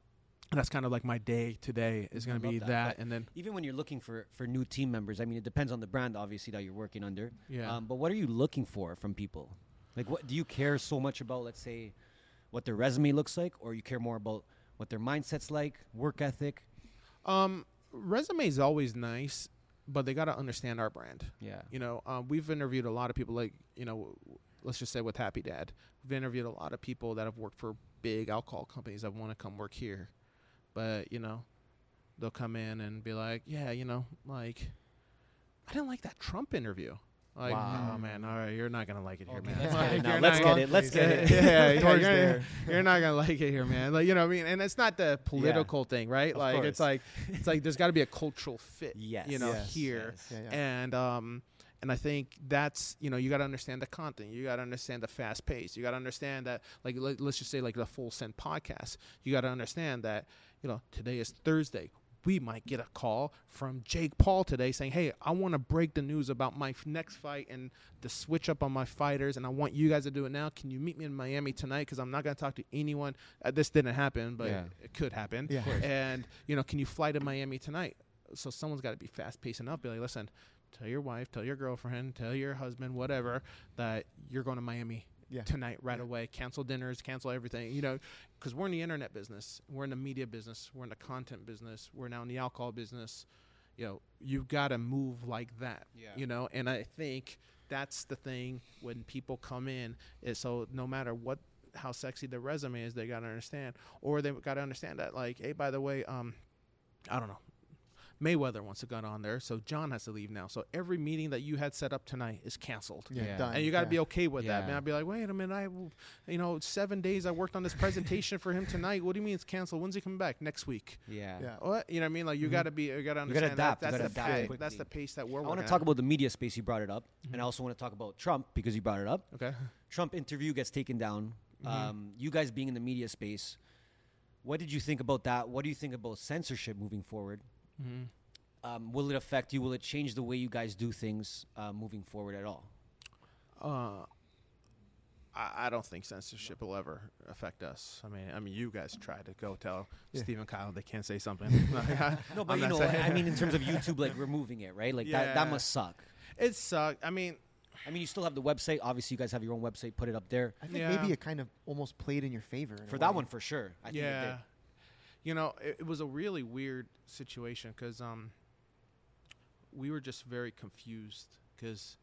that's kind of like my day today is going to be love that, and then even when you're looking for for new team members, I mean, it depends on the brand, obviously, that you're working under. Yeah. Um, but what are you looking for from people? Like, what do you care so much about? Let's say, what their resume looks like, or you care more about what their mindset's like, work ethic. Um, resume is always nice, but they got to understand our brand. Yeah. You know, um, we've interviewed a lot of people, like you know, let's just say with Happy Dad, we've interviewed a lot of people that have worked for big alcohol companies that want to come work here, but you know, they'll come in and be like, yeah, you know, like I didn't like that Trump interview. Like, Wow. oh man, all right, you're not gonna like it here, Okay, man. *laughs* let's get it Like, now. Let's get it. Let's get it. *laughs* Yeah, yeah, *laughs* you're, there. you're not gonna like it here, man. Like, you know what I mean? And it's not the political thing, right? Of like, it's like, it's like there's got to be a cultural fit, Yes. you know, Yes. here. Yes. Yeah, yeah. And um, and I think that's you know you got to understand the content. You got to understand the fast pace. You got to understand that like let, let's just say like the full send podcast. You got to understand that you know today is Thursday. We might get a call from Jake Paul today saying, "Hey, I want to break the news about my f- next fight and the switch up on my fighters, and I want you guys to do it now. Can you meet me in Miami tonight? Because I'm not going to talk to anyone. Uh, this didn't happen, but Yeah. it could happen. Yeah. And you know, can you fly to Miami tonight? So someone's got to be fast paced enough. Be like, listen, tell your wife, tell your girlfriend, tell your husband, whatever, that you're going to Miami Yeah. tonight right away. Cancel dinners, cancel everything. You know, because we're in the internet business, we're in the media business, we're in the content business, we're now in the alcohol business. You know, you've got to move like that. Yeah. You know, and I think that's the thing when people come in is so no matter what how sexy the resume is, they got to understand, or they got to understand that like, hey, by the way, um, I don't know. Mayweather wants to get on there, so John has to leave now. So every meeting that you had set up tonight is canceled. Yeah, Yeah. done. And you got to Yeah. be okay with that, man. I'd be like, wait a minute, I, you know, seven days I worked on this presentation for him tonight. What do you mean it's canceled? When's he coming back? Next week. Yeah. Yeah. What you know? what I mean, like you got to be, you got to Mm-hmm. gotta understand adapt. That. That's gotta the adapt pace. That's the pace that we're. I want to talk at. about the media space you brought it up, and I also want to talk about Trump because you brought it up. Okay. Trump interview gets taken down. Mm-hmm. Um, you guys being in the media space, what did you think about that? What do you think about censorship moving forward? Mm-hmm. Um, will it affect you? Will it change the way you guys do things uh, moving forward at all? Uh, I, I don't think censorship will ever affect us. I mean, I mean, you guys try to go tell Steve and Kyle they can't say something. *laughs* *laughs* No, but I'm you know, saying- I mean, in terms of *laughs* YouTube, like removing it, right? Like that, that must suck. it sucked. I mean, I mean, you still have the website. Obviously, you guys have your own website. Put it up there I think Yeah. maybe it kind of almost played in your favor in for that one for sure. I think it yeah. You know, it, it was a really weird situation because um, we were just very confused because,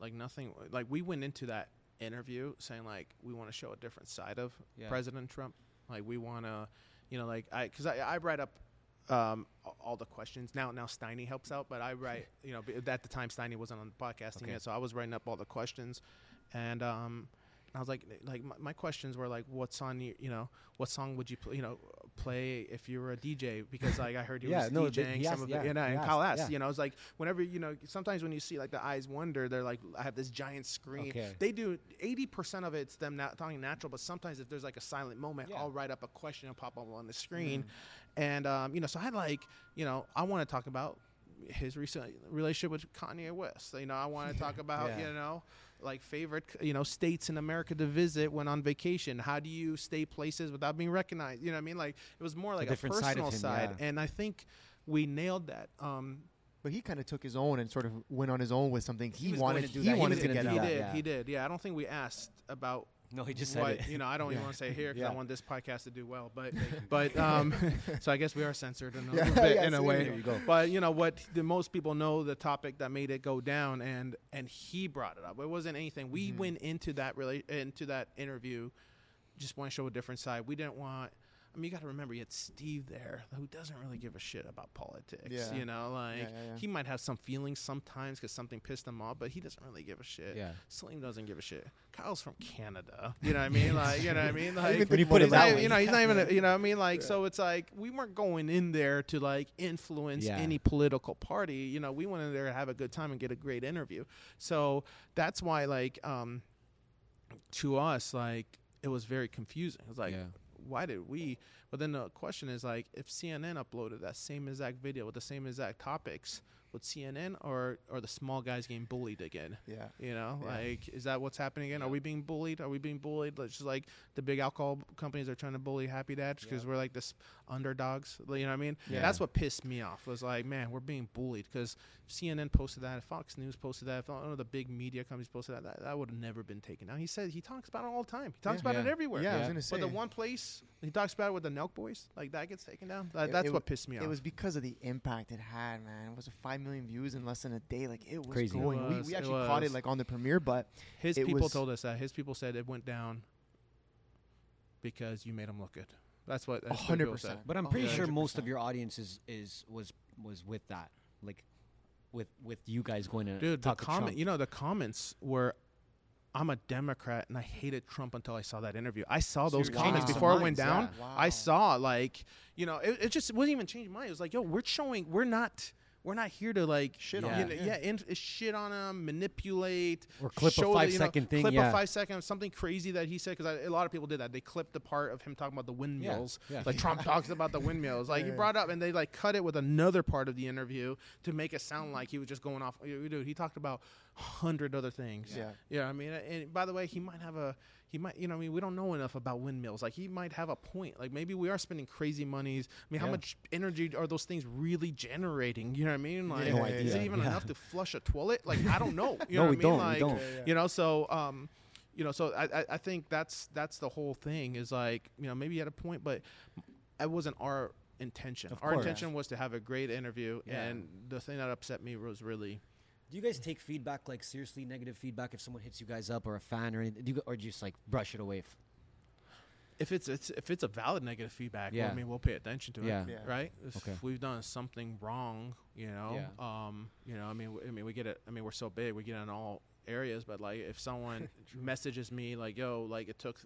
like, nothing. Like, we went into that interview saying like we want to show a different side of Yeah. President Trump. Like, we want to, you know, like I because I, I write up. Um, all the questions now. Now Steiny helps out, but I write. *laughs* You know, at the time Steiny wasn't on the podcasting Okay. yet, so I was writing up all the questions, and um, I was like, like my, my questions were like, what's on your, you know, what song would you, pl- you know, play if you were a DJ? Because like I heard you *laughs* Yeah, was no, DJing he some of yeah, it, you know, he and Kyle asked, yeah. you know, it's like whenever you know, sometimes when you see like the eyes wonder, they're like, I have this giant screen. Okay. They do eighty percent of it's them not talking natural, but sometimes if there's like a silent moment. I'll write up a question and pop up on the screen, and um, you know, so I had like, you know, I want to talk about his recent relationship with Kanye West. You know, I want to talk *laughs* about, you know, like favorite, you know, states in America to visit when on vacation. How do you stay places without being recognized? You know what I mean? Like it was more like a, different side personal him, side, yeah. and I think we nailed that. Um, But he kind of took his own and sort of went on his own with something he, was wanted. to do he that. He wanted to get do he out. did, yeah. he did. Yeah, I don't think we asked about. No, he just said what, it. You know, I don't even want to say here because Yeah. I want this podcast to do well. But, *laughs* but um, so I guess we are censored in a, Yeah, bit, *laughs* yeah, in a way. you go. But you know what? The most people know the topic that made it go down, and and he brought it up. It wasn't anything. We Mm-hmm. went into that rela- into that interview, just want to show a different side. We didn't want. I mean, you got to remember, you had Steve there, who doesn't really give a shit about politics. Yeah. You know, like Yeah, yeah, yeah. he might have some feelings sometimes because something pissed him off, but he doesn't really give a shit. Yeah. Salim doesn't give a shit. Kyle's from Canada. You know what I mean? *laughs* Like, you know what I mean? Like, When you put it he's that not- way. you know, he's not even. A, you know what I mean? Like, so it's like we weren't going in there to like influence Yeah. any political party. You know, we went in there to have a good time and get a great interview. So that's why, like, um, to us, like, it was very confusing. It was like, Yeah. Why did we? But then the question is like, if CNN uploaded that same exact video with the same exact topics, would CNN or or the small guys getting bullied again? Yeah. You know, Yeah. like, is that what's happening again? Are we being bullied? Are we being bullied? It's just like the big alcohol companies are trying to bully Happy Dads because we're like this underdogs. You know what I mean? Yeah. That's what pissed me off. Was like, man, we're being bullied because CNN posted that, Fox News posted that, one of the big media companies posted that. That, that would have never been taken down. He said he talks about it all the time. He talks Yeah. about it everywhere. Yeah, I was gonna say. But the one place he talks about it with the Nelk Boys, like that gets taken down. That, It- that's it- what pissed me off. It was because of the impact it had, man. It was five million views in less than a day. Like it was Crazy. It was, we, we actually caught was. it like on the premiere, but His it people was- told us that. His people said it went down because you made them look good. That's what. That's hundred people said. percent. But I'm pretty Yeah. sure most of your audience is, is was was with that. Like, with with you guys going to dude. The talk to comment, Trump? you know, the comments were. I'm a Democrat and I hated Trump until I saw that interview. I saw those Seriously? comments Changed before some it went down. minds, yeah. I saw like, you know, it, it just wasn't even changing mine. It was like, yo, we're showing, we're not, we're not here to like Shit you on know, him. yeah, in, shit on him, manipulate, Or clip a show that, you know, five-second thing, clip yeah. a five second something crazy that he said because a lot of people did that. They clipped the part of him talking about the windmills, yeah. like Trump talks about the windmills, like he brought up, and they like cut it with another part of the interview to make it sound like he was just going off. Dude, he talked about hundred other things. Yeah. yeah. I mean, and by the way, he might have a he might you know I mean we don't know enough about windmills. Like he might have a point. Like maybe we are spending crazy monies. I mean, how much energy are those things really generating? You know what I mean? Like, No is it even Yeah. enough to flush a toilet? Like I don't know. *laughs* You No, know we what I mean? don't, we Like, don't. Yeah, yeah. You know, so um, you know, so I, I I think that's that's the whole thing is like you know maybe you had a point, but it wasn't our intention. Of Our course. intention was to have a great interview, Yeah. and the thing that upset me was really. Do you guys take feedback like seriously negative feedback if someone hits you guys up or a fan or anything? Do you, or just like brush it away? F- If it's, it's if it's a valid negative feedback, well, Yeah. I mean we'll pay attention to Yeah. it, Yeah. right? If Okay. we've done something wrong, you know, Yeah. um, you know, I mean, w- I mean, we get it. I mean, we're so big, we get in all areas, but like if someone *laughs* messages me like, "Yo, like it took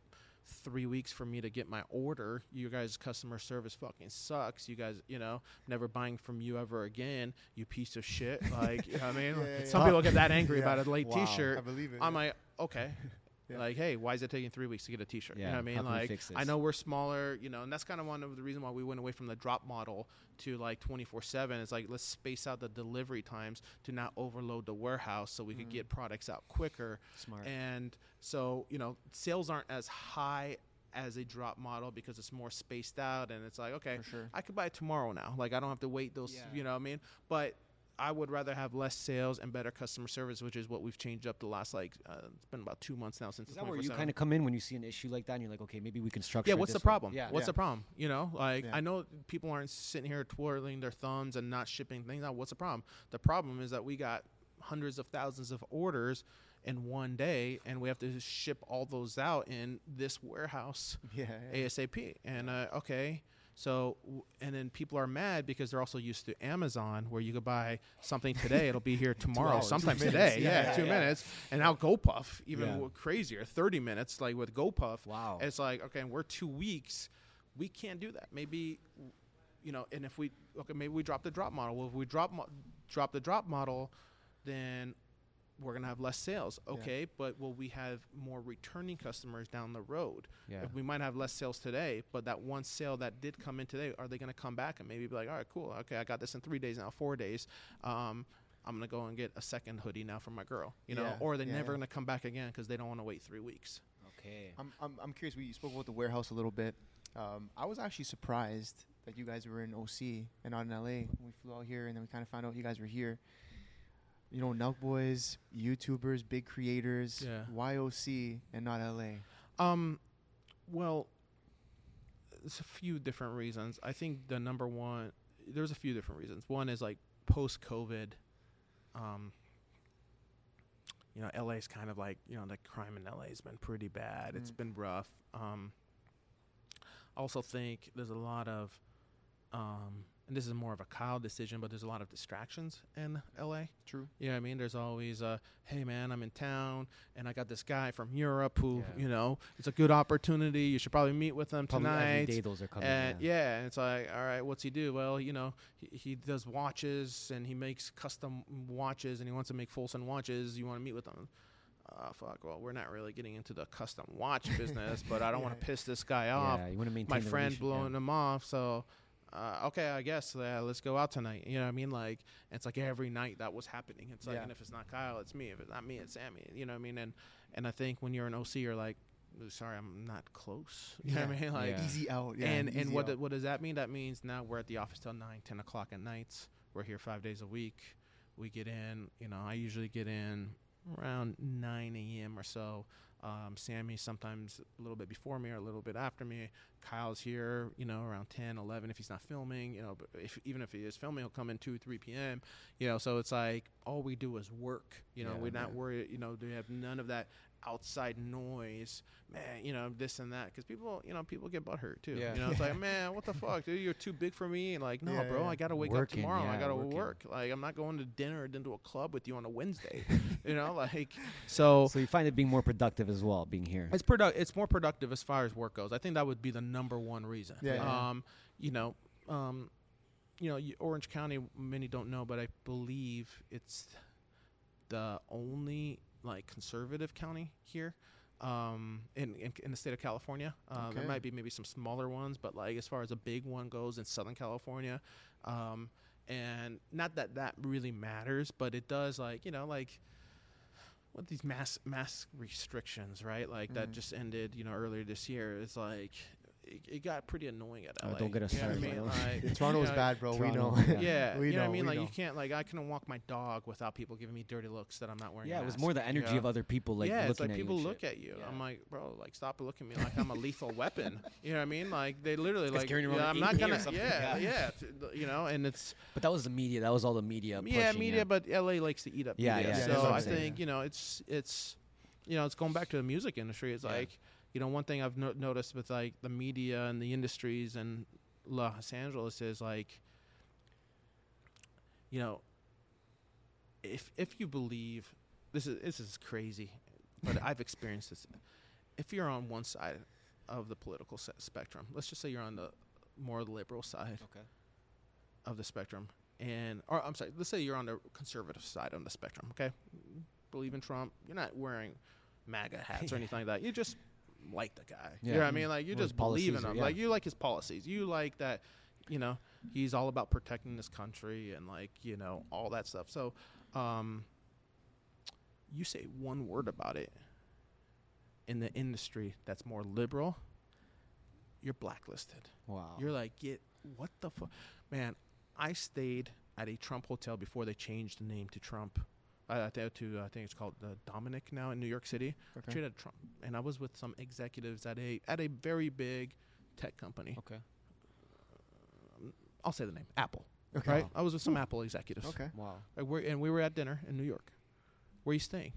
three weeks for me to get my order. You guys' customer service fucking sucks. You guys, you know, never buying from you ever again. You piece of shit." Like, you know what I mean, *laughs* Yeah, some yeah. people get that angry Yeah. about a late Wow. T-shirt. I believe it, I'm like, okay. *laughs* Yeah. Like, hey, why is it taking three weeks to get a T-shirt? you Yeah, know what I mean? how can we Like. I know we're smaller, you know, and that's kind of one of the reason why we went away from the drop model to like 24 seven. It's like let's space out the delivery times to not overload the warehouse so we could mm. get products out quicker. Smart. And so you know, sales aren't as high as a drop model because it's more spaced out and it's like okay sure. i could buy it tomorrow now like i don't have to wait those Yeah. you know what i mean but I would rather have less sales and better customer service, which is what we've changed up the last like uh, it's been about two months now since Is that where you kind of come in when you see an issue like that and you're like, okay, maybe we can structure Yeah, what's the way? problem? Yeah. What's Yeah. the problem? You know, like Yeah. I know people aren't sitting here twirling their thumbs and not shipping things out. What's the problem? The problem is that we got hundreds of thousands of orders in one day, and we have to ship all those out in this warehouse *laughs* Yeah, yeah. ASAP. And uh, okay, so and then people are mad because they're also used to Amazon, where you could buy something today, it'll be here *laughs* tomorrow, sometimes *laughs* today, yeah, Yeah, yeah, two yeah. minutes, and now GoPuff even crazier, thirty minutes, like with GoPuff. Wow. it's like okay, we're two weeks, we can't do that. Maybe, you know, and if we okay, maybe we drop the drop model. Well, if we drop mo- drop the drop model, then we're gonna have less sales. Okay, but will we have more returning customers down the road? Yeah. If we might have less sales today, but that one sale that did come in today, are they gonna come back and maybe be like, all right, cool, okay, I got this in three days now, four days. Um, I'm gonna go and get a second hoodie now for my girl, you know, Yeah, or they're yeah, never yeah. gonna come back again because they don't want to wait three weeks. Okay. I'm, I'm, I'm curious. We spoke about the warehouse a little bit. Um, I was actually surprised that you guys were in OC and not in LA. When we flew out here, and then we kind of found out you guys were here. You know, Nelk Boys, YouTubers, big creators. Yeah. Why OC and not LA? Um, well, there's a few different reasons. I think the number one, there's a few different reasons. One is like post COVID, um, you know, LA is kind of like, you know, the crime in LA has been pretty bad. It's been rough. Um, I also think there's a lot of, um, and this is more of a Kyle decision, but there's a lot of distractions in LA. True. You know what I mean? There's always a, hey man, I'm in town and I got this guy from Europe who, Yeah. you know, it's a good opportunity. You should probably meet with him Probably tonight. every day those are coming. And yeah. yeah. and it's like, all right, what's he do? Well, you know, he, he does watches and he makes custom watches and he wants to make Full Send watches. You want to meet with him? Uh, fuck. Well, we're not really getting into the custom watch *laughs* business, but I don't want to piss this guy off Yeah, you want to maintain my friend relation- blowing yeah. him off. So, uh, okay, I guess uh, let's go out tonight. You know what I mean? Like, it's like every night that was happening. It's like, Yeah. and if it's not Kyle, it's me. If it's not me, it's Sammy. You know what I mean? And and I think when you're an OC, you're like, sorry, I'm not close. *laughs* You know what I mean? Like, Yeah. Easy out. Yeah. and and what out. what does that mean? That means now we're at the office till nine, ten o'clock at nights. We're here five days a week. We get in. You know, I usually get in around 9 a.m. or so. Um, Sammy sometimes a little bit before me or a little bit after me. Kyle's here, you know, around 10, 11 if he's not filming, you know, but if, even if he is filming, he'll come in 2, 3 p.m., you know, so it's like all we do is work, you know, Yeah, we're not worried, you know, we have none of that outside noise, man, you know this and that, because people, you know, people get butthurt too. Yeah. You know, it's like, *laughs* man, what the fuck, dude, you're too big for me. And Like, no, Yeah, bro, yeah. I gotta wake Working, up tomorrow. I gotta work. Like, I'm not going to dinner and then to a club with you on a Wednesday. *laughs* you know, like, *laughs* so So you find it being more productive as well, being here. it's produ- It's more productive as far as work goes. I think that would be the number one reason. Yeah, yeah. Um, you know, um, you know, Orange County. Many don't know, but I believe it's the only like conservative county here. Um, in, in in the state of California, uh, there might be maybe some smaller ones, but like as far as a big one goes in Southern California, um, and not that that really matters, but it does like you know like what these mass mask restrictions, right? Like that just ended, you know, earlier this year. It's like it, it got pretty annoying at Oh, LA. don't get us you know what I started, mean? *laughs* Like, Toronto you was know, bad, bro. Toronto, we know. yeah. *laughs* Yeah, we you know, what I mean. Like know. you can't like I couldn't walk my dog without people giving me dirty looks that I'm not wearing. yeah, a it was more the energy you of other people like yeah, looking it's like at people you look shit. at you. Yeah. I'm like, bro, like stop looking at me like I'm a lethal weapon. *laughs* You know what I mean? Like they literally This like, carrying around yeah, I'm not gonna, yeah, Yeah. yeah, you know, and it's But that was the media. That was all the media. yeah, media, but LA likes to eat up Yeah, yeah, so I'm I saying. think you know it's it's you know it's going back to the music industry. It's Yeah. like you know one thing I've no- noticed with like the media and the industries and Los Angeles is like you know if if you believe this is this is crazy, but *laughs* I've experienced this. If you're on one side of the political spectrum, let's just say you're on the more liberal side Okay. of the spectrum and or I'm sorry, let's say you're on the conservative side of the spectrum, okay? Believe in Trump. You're not wearing MAGA hats or *laughs* anything like that. You just like the guy. You know what I mean? Like you just believe in him. yeah. Like you like his policies. You like that, you know, he's all about protecting this country and like, you know, all that stuff. So, um you say one word about it in the industry that's more liberal, you're blacklisted. Wow. You're like, get what the fuck, man. I stayed at a Trump hotel before they changed the name to Trump. I, I think to I think it's called the Dominick now in New York City. Okay. Straight at Trump, and I was with some executives at a at a very big tech company. okay. I'll say the name Apple. Okay. Right. I was with some Apple executives. Okay. Wow. Like we're, and we were at dinner in New York. Where are you staying?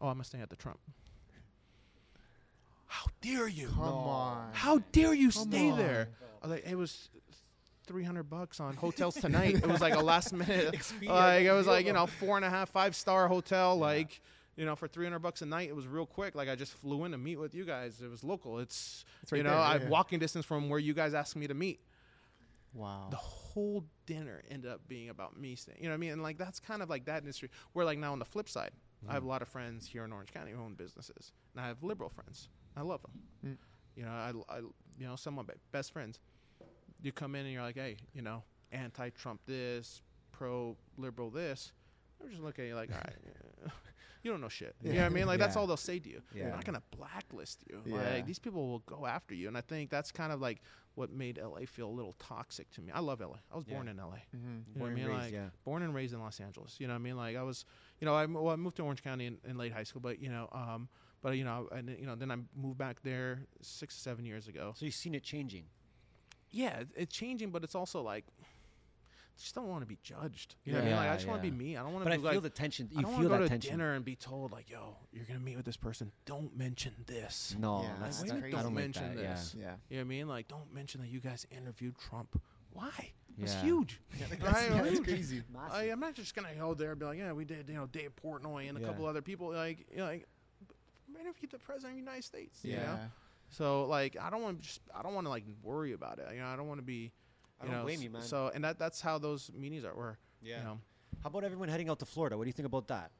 Oh, I'm staying at the Trump. How dare you? Come on. How dare you Come stay on. there? I was like, it was three hundred bucks on hotels tonight. it was like a last *laughs* minute. like it was like you know four and a half, five star hotel. Like you know for three hundred bucks a night. It was real quick. Like I just flew in to meet with you guys. It was local. It's, It's right you know there, yeah, I'm walking distance from where you guys asked me to meet. Wow. The whole dinner ended up being about me staying. You know what I mean? And like that's kind of like that industry. Where like now on the flip side, I have a lot of friends here in Orange County who own businesses, and I have liberal friends. I love them. Mm. You know, I, I, you know, some of my best friends. You come in and you're like, hey, you know, anti-Trump this, pro-liberal this. They're just looking at you like, all right, yeah, *laughs* you don't know shit. You know what I mean? Like that's all they'll say to you. Yeah. They're not gonna blacklist you. Yeah. Like these people will go after you, and I think that's kind of like what made LA feel a little toxic to me. I love LA. I was born Yeah. in LA. Mhm. You know Born what I and mean? raised, like yeah. born and raised in Los Angeles. You know what I mean? Like I was, you know, I, well, I moved to Orange County in, in late high school, but you know, um, but you know, and you know, then I moved back there six or seven years ago. So you've seen it changing. Yeah, it's changing, but it's also like, I just don't want to be judged. You know what I mean? Yeah, Like I just want to be me. I don't want to. But to. I be feel like, the tension. I You don't feel want to go that to tension. dinner and be told like, "Yo, you're gonna meet with this person. Don't mention this." No, Yeah, that's, that's crazy. Don't Don't mention that. this. Yeah. Yeah. You know what I mean? Like, don't mention that you guys interviewed Trump. Why? It's Yeah. huge. *laughs* That's, Right? yeah, *laughs* that's crazy. I, I'm not just gonna go there and be like, yeah, we did, you know, Dave Portnoy and a Yeah. couple other people. Like, you know, like, interviewed the president of the United States. You Yeah. know? So like, I don't want to just, I don't want to like worry about it. You know, I don't want to be. I You don't know, blame you, man. So, and that that's how those meetings are. Were Yeah. You know, How about everyone heading out to Florida? What do you think about that?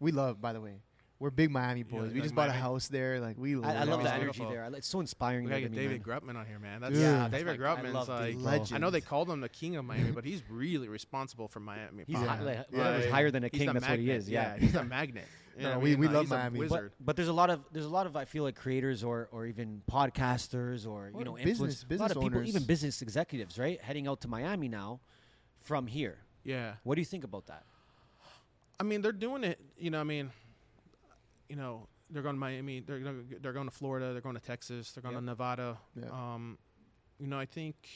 We love, by the way. We're big Miami boys. you we like just bought a house there. Like we love. I, I love the energy there. I- It's so inspiring. we gotta to get me, David man. Grutman on here, man. That's Yeah, uh, that's David my- I love like. Legend. I know they called him the king of Miami, but he's really responsible for Miami. He's pop. high, like, Yeah. whatever's Like, higher than a he's king. the That's what he magnet. is. Yeah. he's a magnet. *laughs* You know No, I we- mean? we Like, love he's Miami. But- But there's a lot of there's a lot of I feel like creators or or even podcasters or you Or know business- influence- a lot business of people owners. even business executives right heading out to Miami now from here. yeah. What do you think about that? I mean, they're doing it. You know, I mean, you know, they're going to Miami. They're gonna- they're going to Florida. They're going to Texas. They're going Yep. to Nevada. Yeah. Um, you know, I think,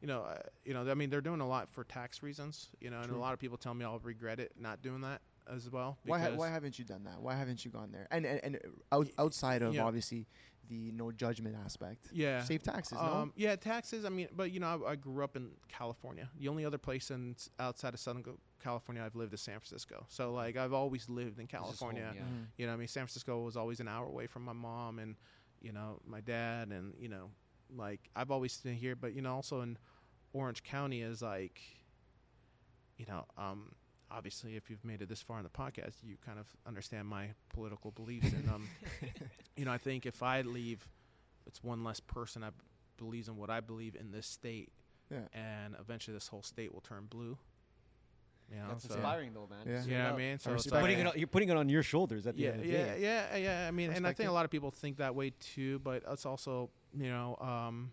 you know, uh, you know, I mean, they're doing a lot for tax reasons. You know, and a lot of people tell me I'll regret it not doing that. As well. Why, ha- why haven't you done that? Why haven't you gone there? And and, and out, outside of Yeah. obviously the no judgment aspect. Yeah. Save taxes, Um, no? yeah, taxes. I mean, but you know, I, I grew up in California. The only other place in outside of Southern California I've lived is San Francisco. So like, I've always lived in This is home, California. yeah. Mm-hmm. You know, I mean, San Francisco was always an hour away from my mom and you know my dad, and you know, like I've always been here. But you know, also in Orange County is like, you know, um, obviously, if you've made it this far in the podcast, you kind of understand my political beliefs, and um, *laughs* you know, I think if I leave, it's one less person that believes in what I believe in this state, Yeah. and eventually this whole state will turn blue. You know, That's so- inspiring, though, man. Yeah. Straight Yeah, I up. mean, so I it's respect You're putting, it on, you're putting it on your shoulders at the yeah, end of the yeah, day. yeah, yeah. I mean, and I think a lot of people think that way too. But it's also, you know, um,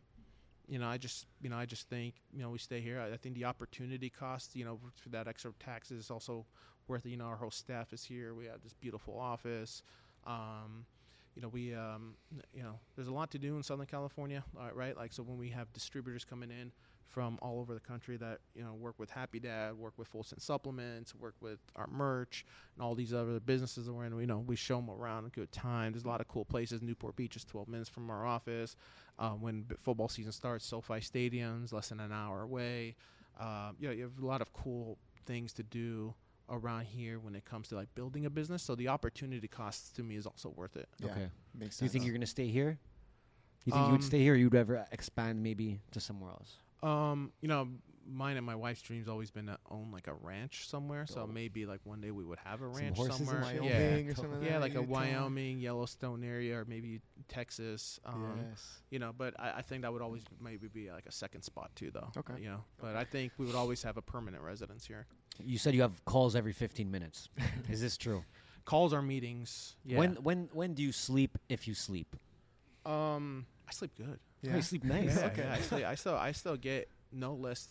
you know, I just, you know, I just think, you know, we stay here. I, I think the opportunity cost, you know, for that extra taxes is also worth it. You know, our whole staff is here. We have this beautiful office. Um, you know, we, um, you know, there's a lot to do in Southern California, right? Like, so when we have distributors coming in from all over the country that you know work with Happy Dad, work with Full Send Supplements, work with our merch, and all these other businesses that we're in, you know, we show them around a good time. There's a lot of cool places. Newport Beach is 12 minutes from our office. Um, when b- football season starts, SoFi Stadium's less than an hour away. Um, you know, you have a lot of cool things to do around here when it comes to like building a business. So the opportunity costs to me is also worth it. Yeah. Okay. Makes sense. Do you think you're going to stay here? You think you would Um, stay here or you'd ever expand maybe to somewhere else? Um, you know, mine and my wife's dream's always been to own like a ranch somewhere. So Oh. maybe like one day we would have a Some ranch horses and somewhere. shit? Yeah, or something like yeah, that, like a Wyoming, Yellowstone area, or maybe Texas. Um, yes. You know, but I, I think that would always maybe be like a second spot too, though. Okay. You know, but I think we would always have a permanent residence here. You said you have calls every 15 minutes. *laughs* Is this true? Calls our meetings. Yeah. When when when do you sleep if you sleep? um, I sleep good. Oh, you sleep nice. Yeah, Okay. yeah, I, sleep, I still I still get no less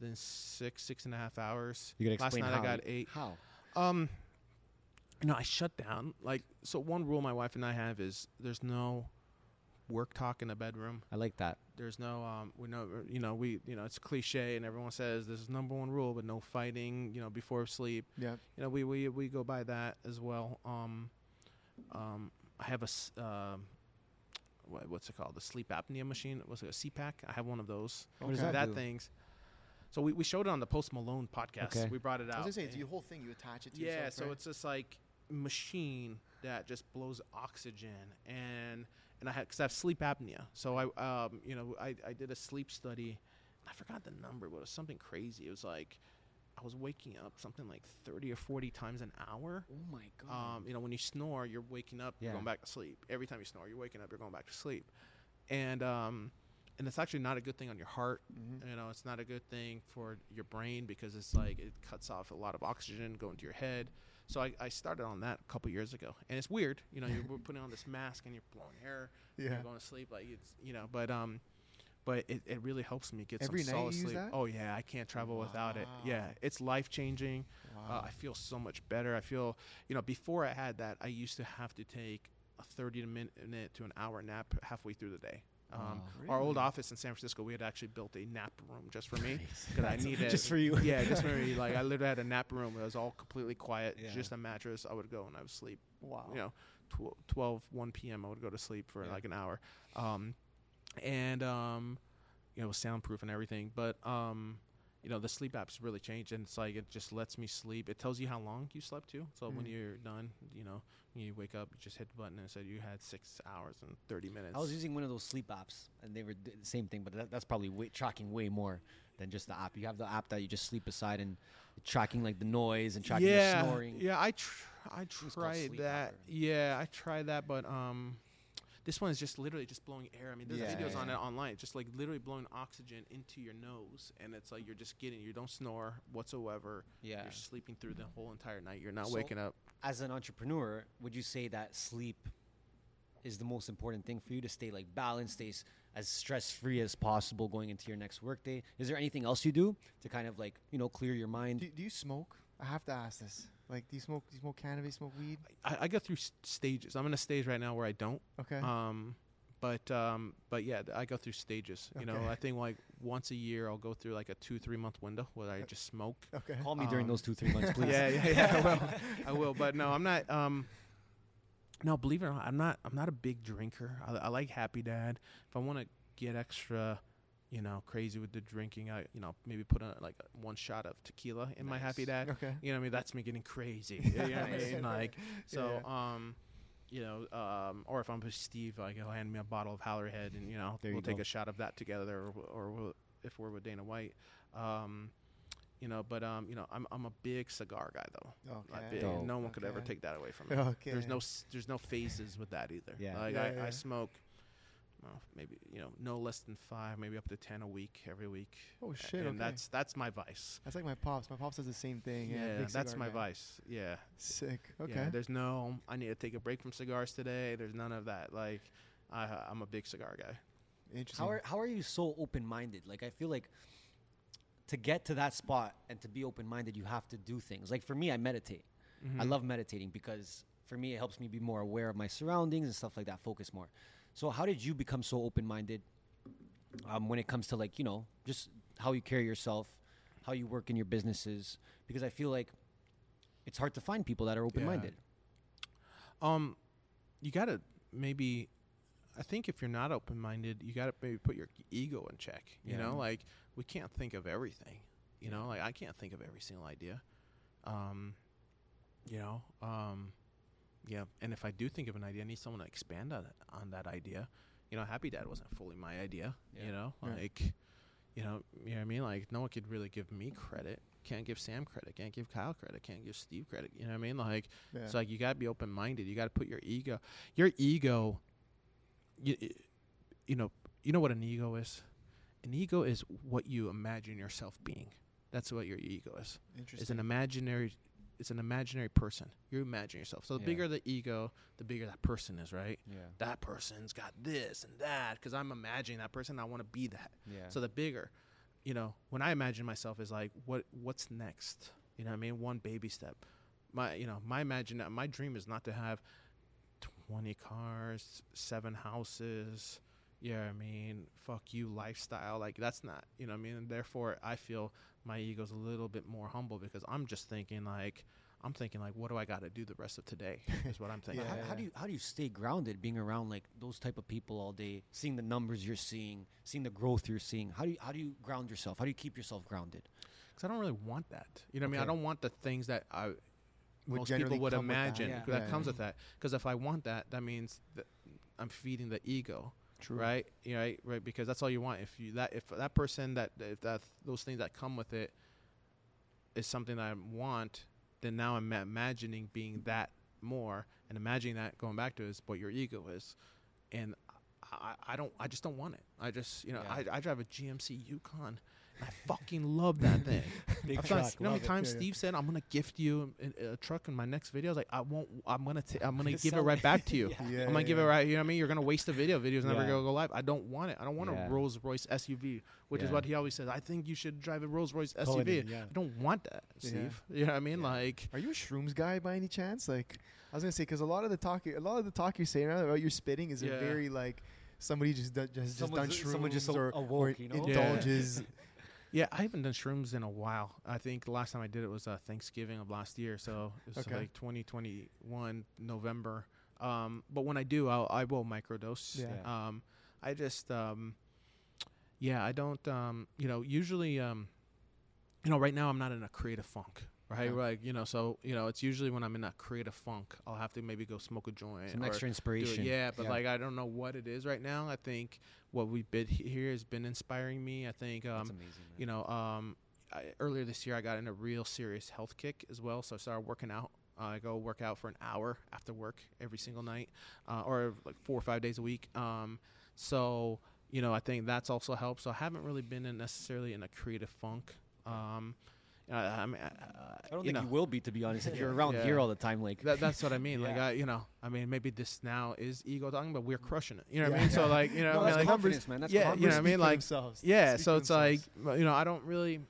than six six and a half hours. You gotta Last night how. I got eight. How? Um, you know, I shut down. Like, so one rule my wife and I have is there's no work talk in the bedroom. I like that. There's no, um, we know, you know, we, you know, it's cliche and everyone says this is number one rule, but no fighting, you know, before sleep. Yeah. You know, we, we, we go by that as well. Um, um, I have a, s- um, what, what's it called? The sleep apnea machine. Was it? A CPAP. I have one of those. What does that that do? thing's. So we, we showed it on the Post Malone podcast. Okay. We brought it out. I out. was gonna say, it's and- your whole thing. You attach it to yeah, yourself, so right? it's this like machine that just blows oxygen, and and I had because I have sleep apnea, so I um you know I I did a sleep study, I forgot the number, but it was something crazy. It was like I was waking up something like thirty or forty times an hour. Oh my god. Um, you know, when you snore, you're waking up, Yeah. you're going back to sleep. Every time you snore, you're waking up, you're going back to sleep, and um, and it's actually not a good thing on your heart. Mm-hmm. You know, it's not a good thing for your brain because it's like it cuts off a lot of oxygen going to your head. So I, I started on that a couple years ago, and it's weird. You know, you're *laughs* putting on this mask and you're blowing air. and Yeah. You're going to sleep like it's you know, but um. But it, it really helps me get Every some solid sleep. Oh yeah, I can't travel without it. Yeah, it's life changing. Uh, I feel so much better. I feel, you know, before I had that, I used to have to take a 30 minute to an hour nap halfway through the day. Um, Our old office in San Francisco, we had actually built a nap room just for me because I *laughs* needed Just for you. Yeah, just for me. *laughs* Like I literally had a nap room. It was all completely quiet, Yeah. just a mattress. I would go and I would sleep. Wow. You know, tw- 12, 1 p.m. I would go to sleep for Yeah. like an hour, um, and um, you know, soundproof and everything. But um, you know, the sleep app's really changed, and it's like it just lets me sleep. It tells you how long you slept too. So when you're done, you know, when you wake up, you just hit the button and it said you had six hours and thirty minutes. I was using one of those sleep apps, and they were the same thing, but that, that's probably way, tracking way more than just the app. You have the app that you just sleep beside and tracking like the noise and tracking yeah, the snoring. Yeah, I tr- I tried that. Apper. Yeah, I tried that, but um, this one is just literally just blowing air. I mean, there's Yeah, videos on it online, just like literally blowing oxygen into your nose, and it's like you're just getting. You don't snore whatsoever. Yeah. you're sleeping through the whole entire night. You're not So- waking up. As an entrepreneur, would you say that sleep is the most important thing for you to stay like balanced, stay as stress free as possible going into your next workday? Is there anything else you do to kind of like you know clear your mind? Do, do you smoke? I have to ask this. Like, do you smoke? Do you smoke cannabis? Smoke weed? I, I go through s- stages. I'm in a stage right now where I don't. Okay. Um, but um, but yeah, I go through stages. You know, I think like once a year I'll go through like a two three month window where I just smoke. Okay. Call me during Um, those two three months, *laughs* please. Yeah, yeah, yeah. I will. *laughs* I will. But no, I'm not. Um, no, believe it or not, I'm not. I'm not a big drinker. I, I like Happy Dad. If I want to get extra, you know, crazy with the drinking, I, you know, maybe put a, like one shot of tequila in my Happy Dad. Okay. You know, what I mean, that's me getting crazy. *laughs* You know what I mean? Like, so, Yeah. um, you know, um, or if I'm with Steve, like he'll hand me a bottle of Hallerhead, and you know, There we'll take go. a shot of that together, or, or we'll, if we're with Dana White. Um, you know, but um, you know, I'm I'm a big cigar guy though. Okay. Big- no one could ever take that away from me. Okay. *laughs* There's no there's no phases with that either. Yeah. Like Yeah, I, yeah. I smoke. Well, maybe you know, no less than five, maybe up to ten a week, every week. Oh, shit, And okay. that's that's my vice. That's like my pops. My pops does the same thing. Yeah, Yeah, that's my guy. vice. Yeah. Sick. Okay. Yeah, there's no. I need to take a break from cigars today. There's none of that. Like, I, I'm a big cigar guy. Interesting. How are how are you so open minded? Like I feel like to get to that spot and to be open minded, you have to do things. Like for me, I meditate. Mm-hmm. I love meditating because for me, it helps me be more aware of my surroundings and stuff like that. Focus more. So how did you become so open minded um, when it comes to like you know just how you carry yourself, how you work in your businesses? Because I feel like it's hard to find people that are open minded. Um, you gotta maybe. I think if you're not open minded, you gotta maybe put your ego in check. You Yeah. know, like we can't think of everything. You know, like I can't think of every single idea. Um, you know, um, yeah. And if I do think of an idea, I need someone to expand on on that idea. You know, Happy Dad wasn't fully my idea. Yeah. You know, Yeah. like, you know, you know what I mean. Like, no one could really give me credit. Can't give Sam credit. Can't give Kyle credit. Can't give Steve credit. You know what I mean? Like, Yeah. it's like you gotta be open minded. You gotta put your ego. Your ego. You, you know, you know what an ego is. An ego is what you imagine yourself being. That's what your ego is. It's an imaginary. It's an imaginary person. You imagine yourself. So the Yeah. bigger the ego, the bigger that person is, right? Yeah. That person's got this and that because I'm imagining that person. I want to be that. Yeah. So the bigger, you know, when I imagine myself is like, what what's next? You know what I mean? One baby step. My you know, my imagine my dream is not to have twenty cars, seven houses. Yeah, I mean, fuck you lifestyle. Like that's not, you know what I mean? And therefore I feel my ego's a little bit more humble because I'm just thinking like I'm thinking like what do I got to do the rest of today? Is what I'm *laughs* thinking. How, how do you how do you stay grounded being around like those type of people all day, seeing the numbers you're seeing, seeing the growth you're seeing? How do you how do you ground yourself? How do you keep yourself grounded? Because I don't really want that. You know what I mean? I don't want the things that I Would most people would come with that. imagine Yeah. that Yeah. comes with that. Because if I want that, that means that I'm feeding the ego. True. Right. You know, right. Right. Because that's all you want. If you that if that person that if that those things that come with it is something that I want, then now I'm imagining being that more and imagining that going back to is what your ego is, and I, I don't I just don't want it. I just you know Yeah. I, I drive a GMC Yukon. And I fucking love that *laughs* thing. Big I've truck, you know how love many it. times Yeah, yeah. Steve said I'm gonna gift you a, a truck in my next video? I was like, I won't. I'm gonna. T- I'm gonna give it right back to you. Yeah. *laughs* Yeah, I'm gonna give it right. You know what I mean? You're gonna waste the video. Video's never Yeah. gonna go live. I don't want it. I don't want Yeah. a Rolls Royce SUV, which is what he always says. I think you should drive a Rolls Royce SUV. Totally, yeah. I don't want that, Yeah. Steve. *laughs* You know what I mean? Yeah. Like, Are you a shrooms guy by any chance? Like, I was gonna say because a lot of the talk, a lot of the talk you're saying about your spitting is a very like somebody just do, just just done shrooms someone just or, awoke, or you know? Indulges. yeah, I haven't done shrooms in a while. I think the last time I did it was uh, Thanksgiving of last year, so it was Okay. like 2021 November. Um, but when I do, I'll, I will microdose. Yeah. Um, I just, um, yeah, I don't. Um, you know, usually, um, you know, right now I'm not in a creative funk. Right, Okay. like you know, so you know, it's usually when I'm in that creative funk, I'll have to maybe go smoke a joint, Some extra inspiration. Yeah, but Yeah. like I don't know what it is right now. I think what we bid he- here has been inspiring me. I think um, amazing. You know, um, I, earlier this year I got in a real serious health kick as well. So I started working out. Uh, I go work out for an hour after work every single night, uh, or like four or five days a week. Um, so you know, I think that's also helped. So I haven't really been in necessarily in a creative funk. Um, I, I mean, I, I don't you think know, you will be, to be honest. If you're around *laughs* Yeah. here all the time, like that, that's what I mean. Like *laughs* I, you know, I mean, maybe this now is ego talking, but we're mm. crushing it. You know what Yeah. I mean? So like, you know, No, I mean, like, confidence, man. That's yeah, confidence. you know what I mean? Like, themselves. yeah. Speak So it's like, themselves. well, you know, I don't really,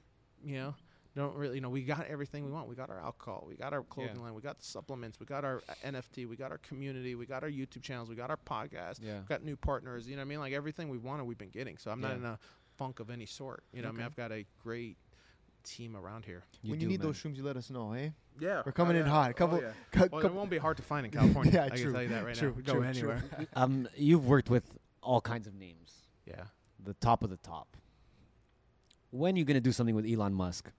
you know, Don't really, you know, we got everything we want. We got our alcohol, we got our clothing Yeah. line, we got the supplements, we got our uh, NFT, we got our community, we got our YouTube channels, we got our podcast, Yeah. we got new partners. You know what I mean? Like everything we wanted, we've been getting. So I'm not in a funk of any sort. You know, what I mean, I've got a great team around here. when do, you need man. those shrooms, you let us know, eh? Yeah, We're coming in hot. A couple, yeah. cou- Well, it won't be hard to find in California. *laughs* Yeah, I true. can tell you that right True, now. Go true, anywhere. *laughs* Um, you've worked with all kinds of names. Yeah. The top of the top. When you gonna do something with Elon Musk?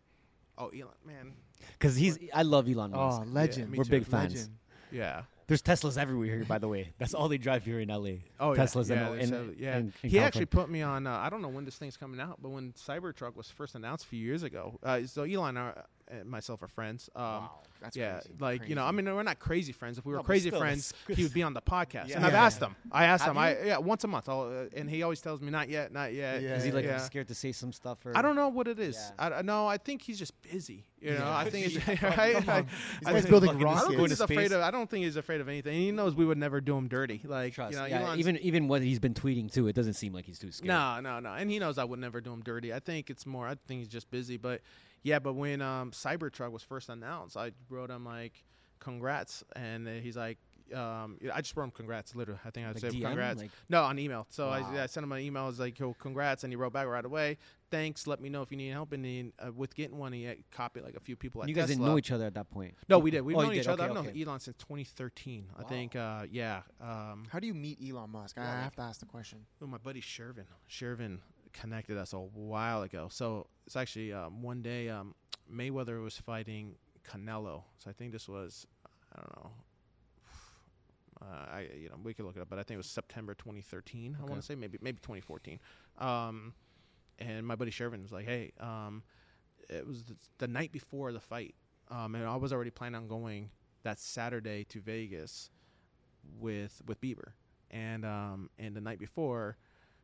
Oh, Elon, man. Because he's, I love Elon Musk. oh, legend. me We're too. big fans. Legend. Yeah. There's Teslas everywhere here, by the way. That's all they drive here in LA. Oh, Teslas yeah. yeah, in, yeah. in- in he actually put me on. Uh, I don't know when this thing's coming out, but when Cybertruck was first announced a few years ago, uh, so Elon and and myself are friends. Um, Wow, that's yeah, crazy. like you know, I mean, we're not crazy friends. If we were No, crazy still, friends, he would be on the podcast. Yeah. And I've asked him. I asked Have him. I yeah, once a month. I'll, uh, and he always tells me not yet, not yet. Yeah. Is he like yeah. scared to say some stuff? Or I don't know what it is. Yeah. I, I no, I think he's just busy. You know, Yeah. I think it's *laughs* Yeah. *laughs* right. Come. I- I think- building Fucking I don't think he's afraid of. I don't think he's afraid of anything. He knows we would never do him dirty. Like Trust. you know, yeah, even even what he's been tweeting too, it doesn't seem like he's too scared. No, no, no. And he knows I would never do him dirty. I think it's more. I think he's just busy. But yeah, but when um, Cybertruck was first announced, I wrote him like, "Congrats," and uh, he's like. Um, I just wrote him congrats. Literally, I think I Like said DM? congrats. Like- no, on email. So Wow. I, I sent him an email. I was like, "Yo, congrats," and he wrote back right away. Thanks. Let me know if you need help. And then, uh, with getting one, he copied like a few people. At you guys Tesla. didn't know each other at that point. No, we did. We've Oh, you known each did? other. Okay, I've known. Elon since 2013. I think. Uh, yeah. Um, How do you meet Elon Musk? I have to ask the question. well, my buddy Shervin. Shervin connected us a while ago. So it's actually um, one day um, Mayweather was fighting Canelo. So I think this was I don't know. *sighs* Uh, I you know we could look it up, but I think it was September 2013. I want to say maybe maybe 2014. Um, and my buddy Shervin was like, "Hey, um, it was the, the night before the fight, um, and I was already planning on going that Saturday to Vegas with with Bieber, and um, and the night before,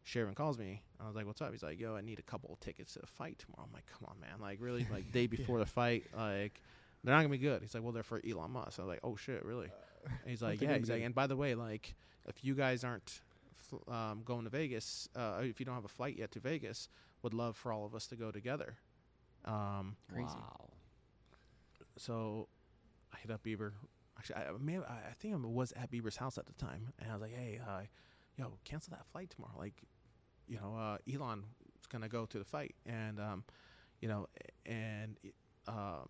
Shervin calls me. I was like, "What's up?" He's like, "Yo, I need a couple of tickets to the fight tomorrow." I'm like, "Come on, man! Like, really? Like, *laughs* day before the fight, like." They're not gonna be good. He's like, well, they're for Elon Musk. I was like, oh shit, really? And he's *laughs* like, yeah. He's like, and by the way, like, if you guys aren't fl- um, going to Vegas, uh, if you don't have a flight yet to Vegas, would love for all of us to go together. Um, Wow. so I hit up Bieber. Actually, I, may have, I I think I was at Bieber's house at the time, and I was like, "Hey, uh, yo, cancel that flight tomorrow. Like, you know, uh, Elon is gonna go to the fight, and um, you know, and um,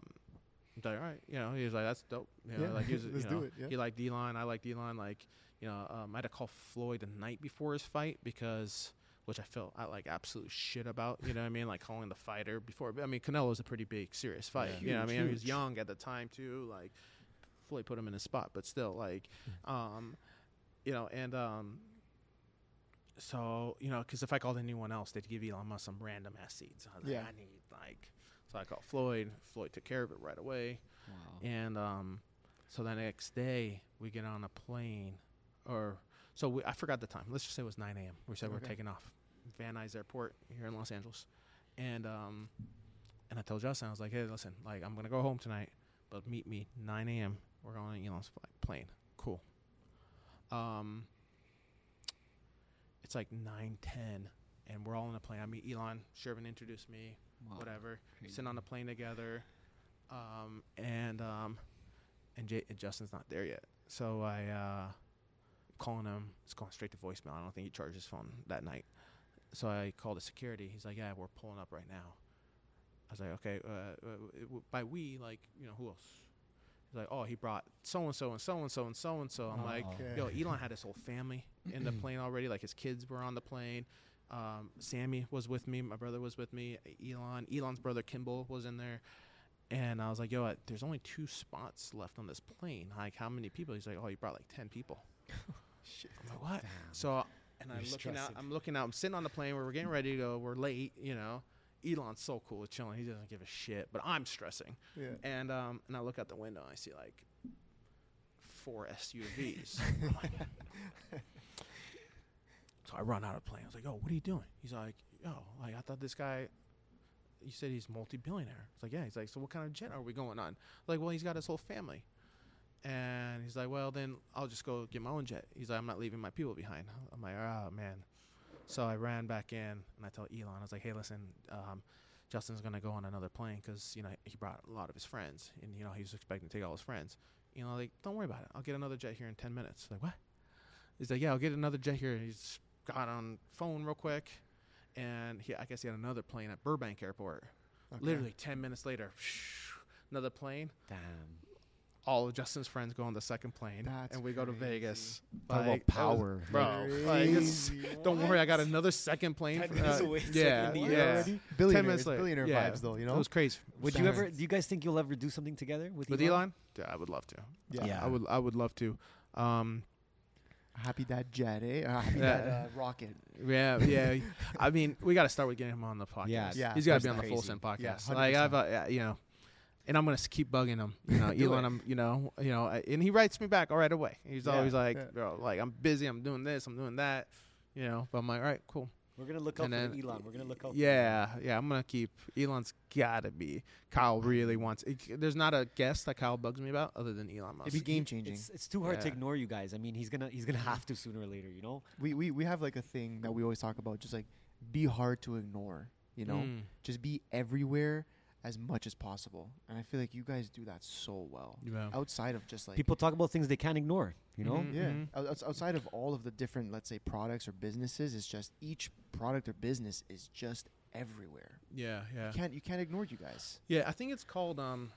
I'm like, all right, you know, he was like, that's dope. You know, Yeah, like he was, *laughs* let's you know, do it, yeah. he liked Elon, I liked Elon. Like, you know, um, I had to call Floyd the night before his fight because. Which I felt I like absolute shit about, you know what I mean? Like calling the fighter before. I mean, Canelo was a pretty big, serious fight. Yeah. You know what I mean? He was young at the time too. Like, Floyd put him in his spot, but still, like, um, you know, and um, so you know, because if I called anyone else, they'd give Elon Musk some random ass seats. I was like, Yeah. I need like, so I called Floyd. Floyd took care of it right away, Wow. and um, so the next day we get on a plane, or so we, I forgot the time. Let's just say it was 9 a.m. We said we're taking off, Van Nuys Airport here in Los Angeles, and um, and I told Justin I was like, hey, listen, like I'm gonna go home tonight, but meet me 9 a.m. We're going on Elon's flight, plane. Cool. Um, it's like 9, 10, and we're all on a plane. I meet Elon. Shervin introduced me. Wow. Whatever. Crazy. Sitting on the plane together, um, and um, and, J- and Justin's not there yet. So I uh, calling him. It's going straight to voicemail. I don't think he charged his phone that night. So I called the security. He's like, "Yeah, we're pulling up right now." I was like, "Okay." Uh, uh, by we, like, you know, who else? He's like, "Oh, he brought so and so and so and so and so and so." I'm like, Okay. "Yo, Elon had his whole family in the *clears throat* plane already. Like his kids were on the plane. Um, Sammy was with me. My brother was with me. Elon, Elon's brother Kimball was in there." And I was like, "Yo, uh, there's only two spots left on this plane. Like, how many people?" He's like, "Oh, you brought like ten people." *laughs* Shit. I'm like, what? So, and I'm You're looking out. I'm looking out. I'm sitting on the plane. Where we're getting ready to go. We're late. You know, Elon's so cool, with chilling. He doesn't give a shit. But I'm stressing. Yeah. And um, and I look out the window. and I see like four SUVs. *laughs* Like- so I run out of plane. I was like, "Oh, what are you doing?" He's like, "Yo, like I thought this guy." You said he's multi-billionaire. It's like, yeah. He's like, so what kind of jet are we going on? Like, well, he's got his whole family. And he's like, well, then I'll just go get my own jet. He's like, I'm not leaving my people behind. I'm like, oh, man. So I ran back in and I told Elon, I was like, hey, listen, um, Justin's gonna go on another plane because you know he brought a lot of his friends, and you know he was expecting to take all his friends. You know, like don't worry about it. I'll get another jet here in ten minutes. Like what? He's like, yeah, I'll get another jet here. And he's got on phone real quick, and he I guess he had another plane at Burbank Airport. Literally ten minutes later, *laughs* another plane. Damn. All of Justin's friends go on the second plane, That's and we go to crazy. Vegas. Talk about Like, that was- power. bro. Like, don't worry, I got another second plane. Ten for- minutes uh, away, Yeah, second yeah. air already? Ten minutes later. billionaire yeah. vibes though, you know? It was crazy. Would you ever? Do you guys think you'll ever do something together with With Elon? Elon? Yeah, I would love to. Yeah. Yeah. I would. I would love to. Um, Happy that jet, eh? Or happy Yeah. that uh, rocket. yeah, *laughs* yeah. I mean, we got to start with getting him on the podcast. Yeah, Yeah, he's got to be on the Full crazy. Send podcast. Yeah, like I've, uh, yeah, you know, and I'm gonna keep bugging him. You *laughs* know, Elon. it. I'm, you know, you know, and he writes me back all right away. He's Yeah, always like, yeah. bro, like I'm busy. I'm doing this. I'm doing that. You know, but I'm like, all right, cool. We're gonna look out And for then- Elon. We're gonna look out. Yeah, yeah. I'm gonna keep. Elon's gotta be. Kyle really wants. It, there's not a guest that Kyle bugs me about other than Elon Musk. It'd be game changing. It's, it's too hard to ignore you guys. I mean, he's gonna he's gonna have to sooner or later. You know. We, we we have like a thing that we always talk about, just like be hard to ignore. You know, Mm. just be everywhere as much as possible. And I feel like you guys do that so well. Yeah. Outside of just like People talk about things they can't ignore. You know. Mhm. Yeah. Mhm. Out- outs- Outside of all of the different, let's say, products or businesses, it's just each product or business is just everywhere. Yeah, yeah. You can't you can't ignore you guys. Yeah, I think it's called um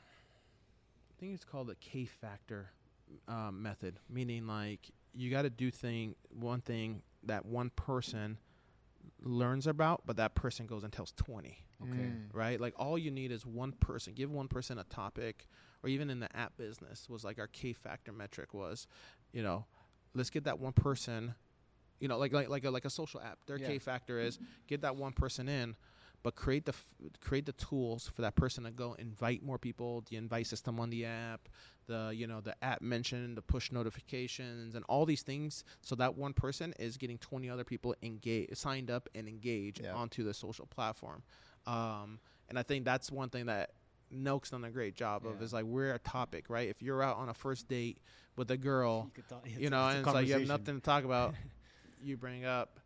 I think it's called the K factor um, method, meaning like you got to do thing one thing that one person learns about, but that person goes and tells 20, Okay. Mm. right? Like all you need is one person. Give one person a topic or even in the app business was like our K factor metric was, you know, let's get that one person you know, like like like a, like a social app. Their Yeah. K factor is get that one person in, but create the f- create the tools for that person to go invite more people. The invite system on the app, the you know the app mention, the push notifications, and all these things. So that one person is getting twenty other people engaged, signed up, and engaged Yeah. onto the social platform. Um, and I think that's one thing that Nelk's done a great job of is like we're a topic, right? If you're out on a first date with a girl, *laughs* You talk- you know, and it's like you have nothing to talk about. *laughs* you bring up.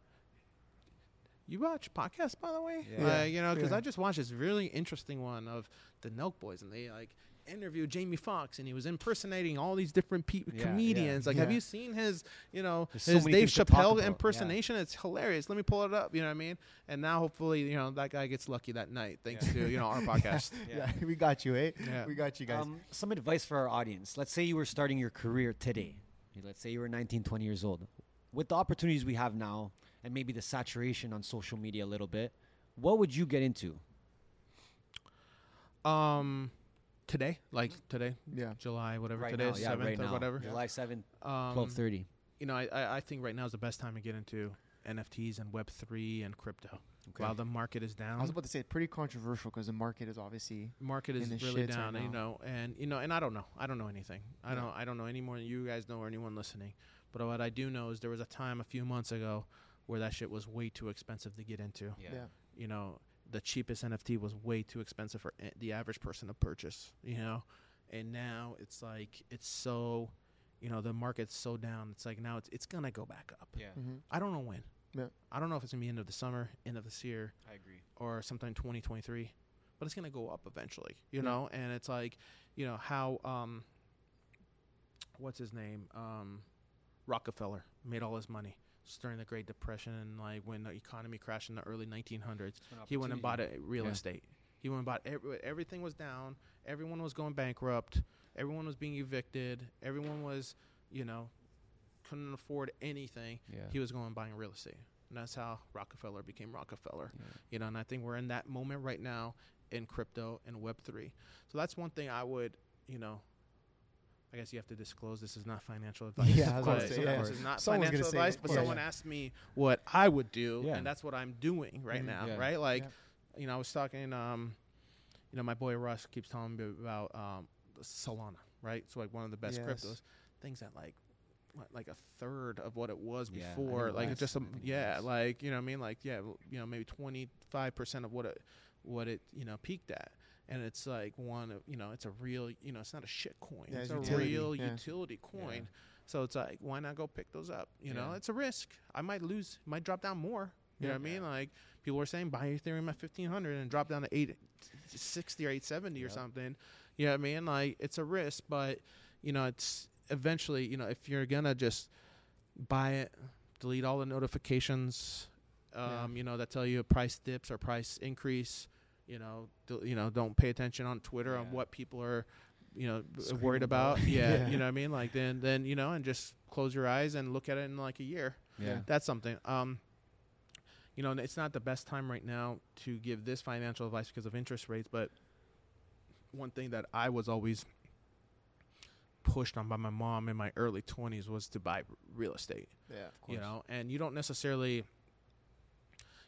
You watch podcasts, by the way, Yeah. Like, you know, because Yeah. I just watched this really interesting one of the Nelk Boys, and they like interviewed Jamie Foxx, and he was impersonating all these different pe- Yeah, comedians. yeah. Like, have you seen his, you know, There's his many Dave things to talk Chappelle about, yeah. impersonation? It's hilarious. Let me pull it up. You know what I mean? And now, hopefully, you know, that guy gets lucky that night, thanks Yeah. to you know our *laughs* podcast. Yeah. *laughs* Yeah, we got you, eh? Yeah. We got you guys. Um, some advice for our audience. Let's say you were starting your career today. Let's say you were 19, 20 years old. With the opportunities we have now, and maybe the saturation on social media a little bit, what would you get into? Um, today, like today, Yeah. July, whatever Right today now, yeah, seventh right or now. whatever. July 7th, Um, 12:30. you know, I- I, I think right now is the best time to get into NFTs and Web three and crypto. Okay. While the market is down, I was about to say pretty controversial because the market is obviously market in is the really down. right you know, and you know, and I don't know. I don't know anything. I Yeah. don't. I don't know any more than you guys know or anyone listening. But what I do know is there was a time a few months ago where that shit was way too expensive to get into. Yeah. yeah. You know, the cheapest NFT was way too expensive for a- the average person to purchase. You know, and now it's like it's so, you know, the market's so down. It's like now it's it's gonna go back up. Yeah, hmm I don't know when. Yeah. I don't know if it's gonna be end of the summer, end of this year, I agree. or sometime 2023 but it's going to go up eventually you Yeah. know and it's like you know how um what's his name um rockefeller made all his money just during the great depression and like when the economy crashed in the early 1900s he went and bought opportunity- it real Yeah. estate. He went and bought every, everything was down. Everyone was going bankrupt. Everyone was being evicted. Everyone was you know couldn't afford anything. Yeah. he was going and buying real estate. And that's how rockefeller became rockefeller. Yeah. you know and i think we're in that moment right now in crypto and web3 so that's one thing i would you know i guess you have to disclose this is not financial advice Yeah, *laughs* of course. say, yeah. this is not Someone's financial advice but someone asked me what i would do Yeah. and that's what i'm doing right Mhm. now Yeah. right like you know i was talking um you know my boy russ keeps telling me about um solana right so like one of the best Yes. cryptos things that like what, like a third of what it was Yeah, before like less. just a, yeah like you know what i mean like yeah you know maybe 25% of what it what it you know peaked at and it's like one of you know it's a real you know it's not a shit coin Yeah, it's, it's a real yeah. utility coin Yeah. so it's like why not go pick those up you know it's a risk i might lose might drop down more You know what I mean? Like people were saying buy Ethereum at fifteen hundred and drop down to eight sixty or eight seventy or something. You know what I mean? Like it's a risk, but you know it's eventually. You know if you're gonna just buy it, delete all the notifications. Um, You know that tell you a price dips or price increase. You know, do, you know, don't pay attention on Twitter on what people are, you know, Screaming worried about. about. *laughs* Yeah, Yeah. you know what I mean. Like then, then you know, and just close your eyes and look at it in like a year. Yeah. That's something. Um, you know, it's not the best time right now to give this financial advice because of interest rates, but one thing that I was always pushed on by my mom in my early 20s was to buy real estate Yeah. you know and you don't necessarily